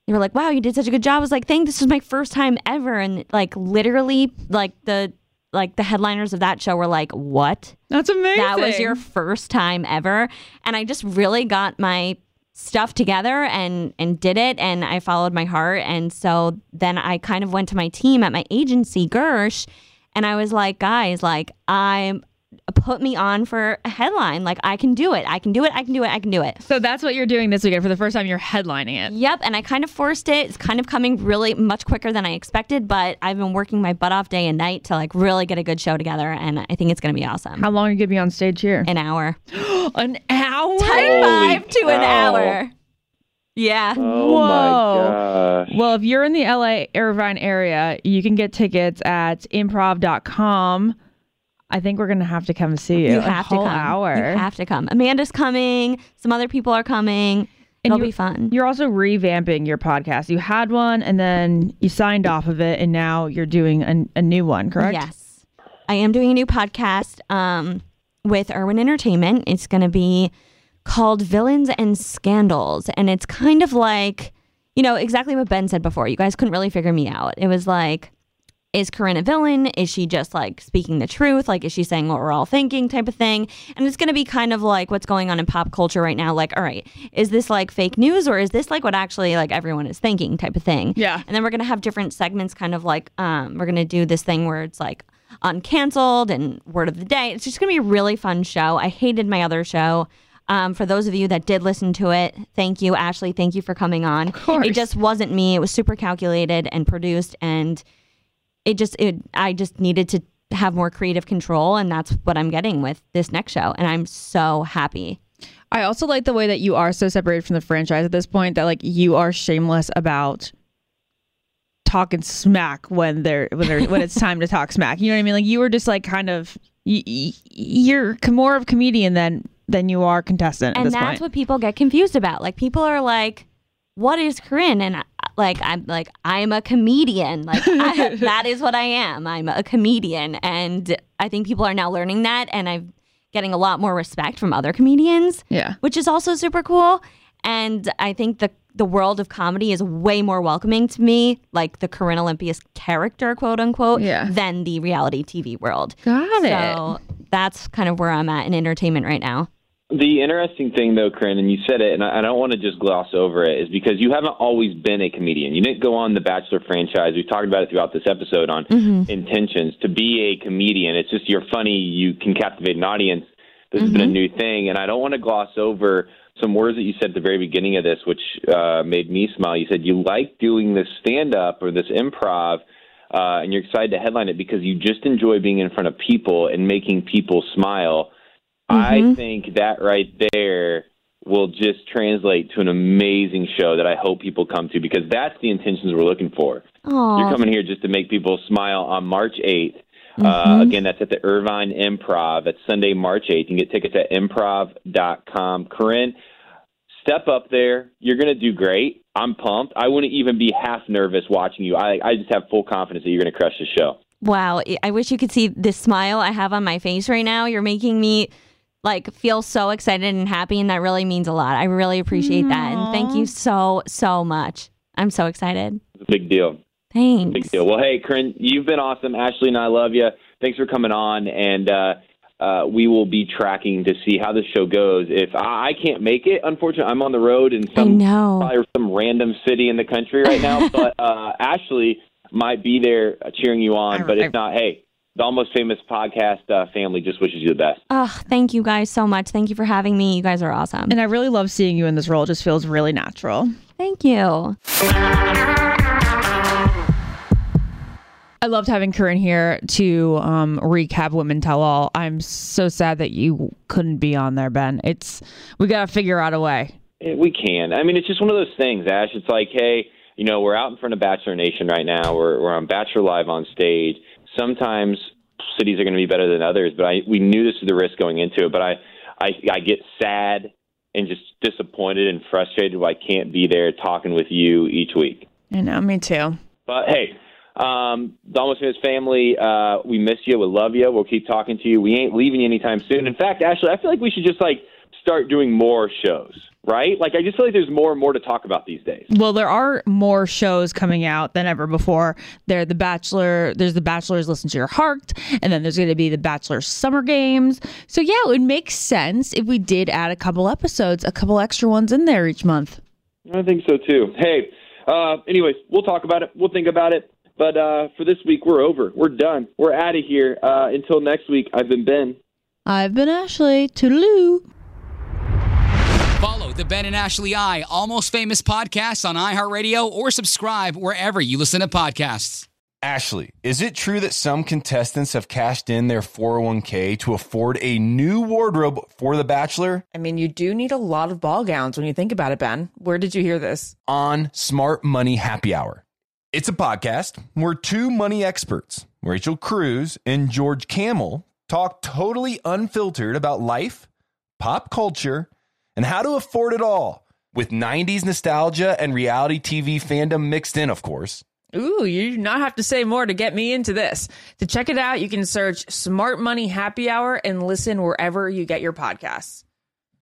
[SPEAKER 6] They were like, "Wow, you did such a good job." I was like, "Thank. This was my first time ever." And like, literally, like the like the headliners of that show were like, "What?
[SPEAKER 3] That's amazing.
[SPEAKER 6] That was your first time ever." And I just really got my stuff together and and did it and I followed my heart. And so then I kind of went to my team at my agency Gersh and I was like guys like I put me on for a headline like I can do it I can do it I can do it I can do it
[SPEAKER 3] So that's what you're doing this weekend for the first time. You're headlining it.
[SPEAKER 6] Yep, and I kind of forced it. It's kind of coming really much quicker than I expected, but I've been working my butt off day and night to like really get a good show together, and I think it's going to be awesome.
[SPEAKER 3] How long are you gonna be on stage here?
[SPEAKER 6] An hour.
[SPEAKER 3] An hour.
[SPEAKER 6] Tight five to an hour. Yeah.
[SPEAKER 5] Oh my gosh.
[SPEAKER 3] Well, if you're in the LA Irvine area, you can get tickets at improv.com. I think we're gonna have to come see you.
[SPEAKER 6] You have to come.
[SPEAKER 3] hour.
[SPEAKER 6] You have to come. Amanda's coming. Some other people are coming. It'll
[SPEAKER 3] you're-
[SPEAKER 6] be fun.
[SPEAKER 3] You're also revamping your podcast. You had one and then you signed off of it, and now you're doing a, a new one, correct?
[SPEAKER 6] Yes. I am doing a new podcast um, with Irwin Entertainment. It's going to be called Villains and Scandals. And it's kind of like, you know, exactly what Ben said before. You guys couldn't really figure me out. It was like, is Corinne a villain? Is she just like speaking the truth? Like, is she saying what we're all thinking type of thing? And it's going to be kind of like what's going on in pop culture right now. Like, all right, is this like fake news or is this like what actually like everyone is thinking type of thing?
[SPEAKER 3] Yeah.
[SPEAKER 6] And then we're going to have different segments, kind of like, um, we're going to do this thing where it's like, uncanceled and word of the day. It's just going to be a really fun show. I hated my other show. Um, for those of you that did listen to it, thank you, Ashley. Thank you for coming on. It just wasn't me. It was super calculated and produced, and it just it. I just needed to have more creative control, and that's what I'm getting with this next show, and I'm so happy.
[SPEAKER 9] I also like the way that you are so separated from the franchise at this point that like you are shameless about talking smack when they're when they're when it's time to talk smack. You know what I mean? Like you were just like kind of you're more of a comedian than than you are contestant at
[SPEAKER 6] and that's
[SPEAKER 9] point.
[SPEAKER 6] what people get confused about. Like people are like, "What is Corinne?" And I- like I'm like I'm a comedian. Like I, that is what I am. I'm a comedian, and I think people are now learning that, and I'm getting a lot more respect from other comedians.
[SPEAKER 9] Yeah.
[SPEAKER 6] which is also super cool. And I think the the world of comedy is way more welcoming to me, like the Corinne Olympios character, quote unquote,
[SPEAKER 9] Yeah.
[SPEAKER 6] than the reality TV world.
[SPEAKER 9] Got it.
[SPEAKER 6] So that's kind of where I'm at in entertainment right now.
[SPEAKER 5] The interesting thing, though, Corinne, and you said it, and I, I don't want to just gloss over it, is because you haven't always been a comedian. You didn't go on the Bachelor franchise. We've talked about it throughout this episode on
[SPEAKER 6] Mhm.
[SPEAKER 5] intentions to be a comedian. It's just you're funny. You can captivate an audience. This has been a new thing, and I don't want to gloss over some words that you said at the very beginning of this, which uh, made me smile. You said you like doing this stand up or this improv, uh, and you're excited to headline it because you just enjoy being in front of people and making people smile. I think that right there will just translate to an amazing show that I hope people come to because that's the intentions we're looking for.
[SPEAKER 6] Aw.
[SPEAKER 5] You're coming here just to make people smile on March 8th. Uh,
[SPEAKER 6] Mhm.
[SPEAKER 5] again, that's at the Irvine Improv. It's Sunday, March 8th. You can get tickets at improv.com. Corinne, step up there. You're going to do great. I'm pumped. I wouldn't even be half nervous watching you. I, I just have full confidence that you're going to crush the show.
[SPEAKER 6] Wow, I wish you could see the smile I have on my face right now. You're making me like feel so excited and happy and that really means a lot. I really appreciate that. And thank you so so much. I'm so excited.
[SPEAKER 5] It's a big deal.
[SPEAKER 6] Thanks.
[SPEAKER 5] Big deal. Well, hey, Corinne, you've been awesome. Ashley and I love you. Thanks for coming on, and uh, uh, we will be tracking to see how this show goes. If I, I can't make it, unfortunately, I'm on the road in some
[SPEAKER 6] know.
[SPEAKER 5] probably some random city in the country right now. but uh, Ashley might be there uh, cheering you on. But if not, hey, the Almost Famous podcast uh, family just wishes you the best.
[SPEAKER 6] Oh, thank you guys so much. Thank you for having me. You guys are awesome.
[SPEAKER 9] and I really love seeing you in this role. It just feels really natural.
[SPEAKER 6] Thank you.
[SPEAKER 9] I loved having Corinne here to um, recap Women Tell All. I'm so sad that you couldn't be on there, Ben. It's we got to figure out a way.
[SPEAKER 5] Eh, We can. I mean, it's just one of those things, Ash. It's like, hey, you know, we're out in front of Bachelor Nation right now. We're we're on Bachelor Live on stage. Sometimes cities are going to be better than others, but I we knew this was the risk going into it. But I I, I get sad and just disappointed and frustrated why I can't be there talking with you each week.
[SPEAKER 9] I know, me too.
[SPEAKER 5] But hey, um, the Almost Famous family, uh, we miss you. We love you. We'll keep talking to you. We ain't leaving you anytime soon. In fact, Ashley, I feel like we should just like start doing more shows, right? Like I just feel like there's more and more to talk about these days.
[SPEAKER 9] Well, there are more shows coming out than ever before. There, The Bachelor. There's The Bachelor's Listen to Your Heart, and then there's going to be The Bachelor Summer Games. So yeah, it would make sense if we did add a couple episodes, a couple extra ones in there each month.
[SPEAKER 5] I think so too. Hey, uh, anyways, we'll talk about it. We'll think about it. But uh, for this week, we're over. We're done. We're out of here. Uh, until next week, I've been Ben.
[SPEAKER 9] I've been Ashley. Toodaloo.
[SPEAKER 4] Follow the Ben and Ashley I Almost Famous podcast on iHeartRadio or subscribe wherever you listen to podcasts.
[SPEAKER 2] Ashley, is it true that some contestants have cashed in their 401k to afford a new wardrobe for The Bachelor?
[SPEAKER 3] I mean, you do need a lot of ball gowns when you think about it, Ben. Where did you hear this?
[SPEAKER 2] On Smart Money Happy Hour. It's a podcast where two money experts, Rachel Cruz and George Kamel, talk totally unfiltered about life, pop culture, and how to afford it all with 90s nostalgia and reality TV fandom mixed in, of course.
[SPEAKER 3] Ooh, you do not have to say more to get me into this. To check it out, you can search Smart Money Happy Hour and listen wherever you get your podcasts.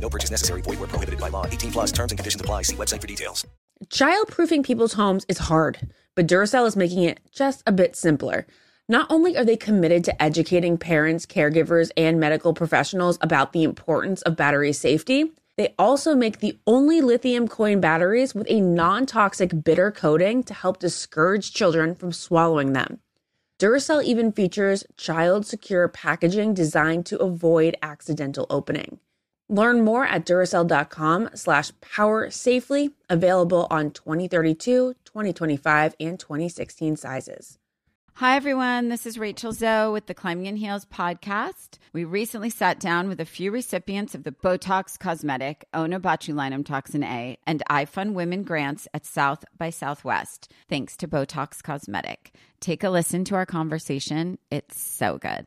[SPEAKER 15] No purchase necessary. Void where prohibited by law. 18 plus terms and conditions apply. See website for details.
[SPEAKER 3] Childproofing people's homes is hard, but Duracell is making it just a bit simpler. Not only are they committed to educating parents, caregivers, and medical professionals about the importance of battery safety, they also make the only lithium coin batteries with a non toxic bitter coating to help discourage children from swallowing them. Duracell even features child secure packaging designed to avoid accidental opening. Learn more at Duracell.com slash power safely, available on 2032, 2025, and 2016 sizes.
[SPEAKER 7] Hi, everyone. This is Rachel Zoe with the Climbing in Heels podcast. We recently sat down with a few recipients of the Botox Cosmetic, Onabotulinum Toxin A, and iFund Women grants at South by Southwest, thanks to Botox Cosmetic. Take a listen to our conversation. It's so good.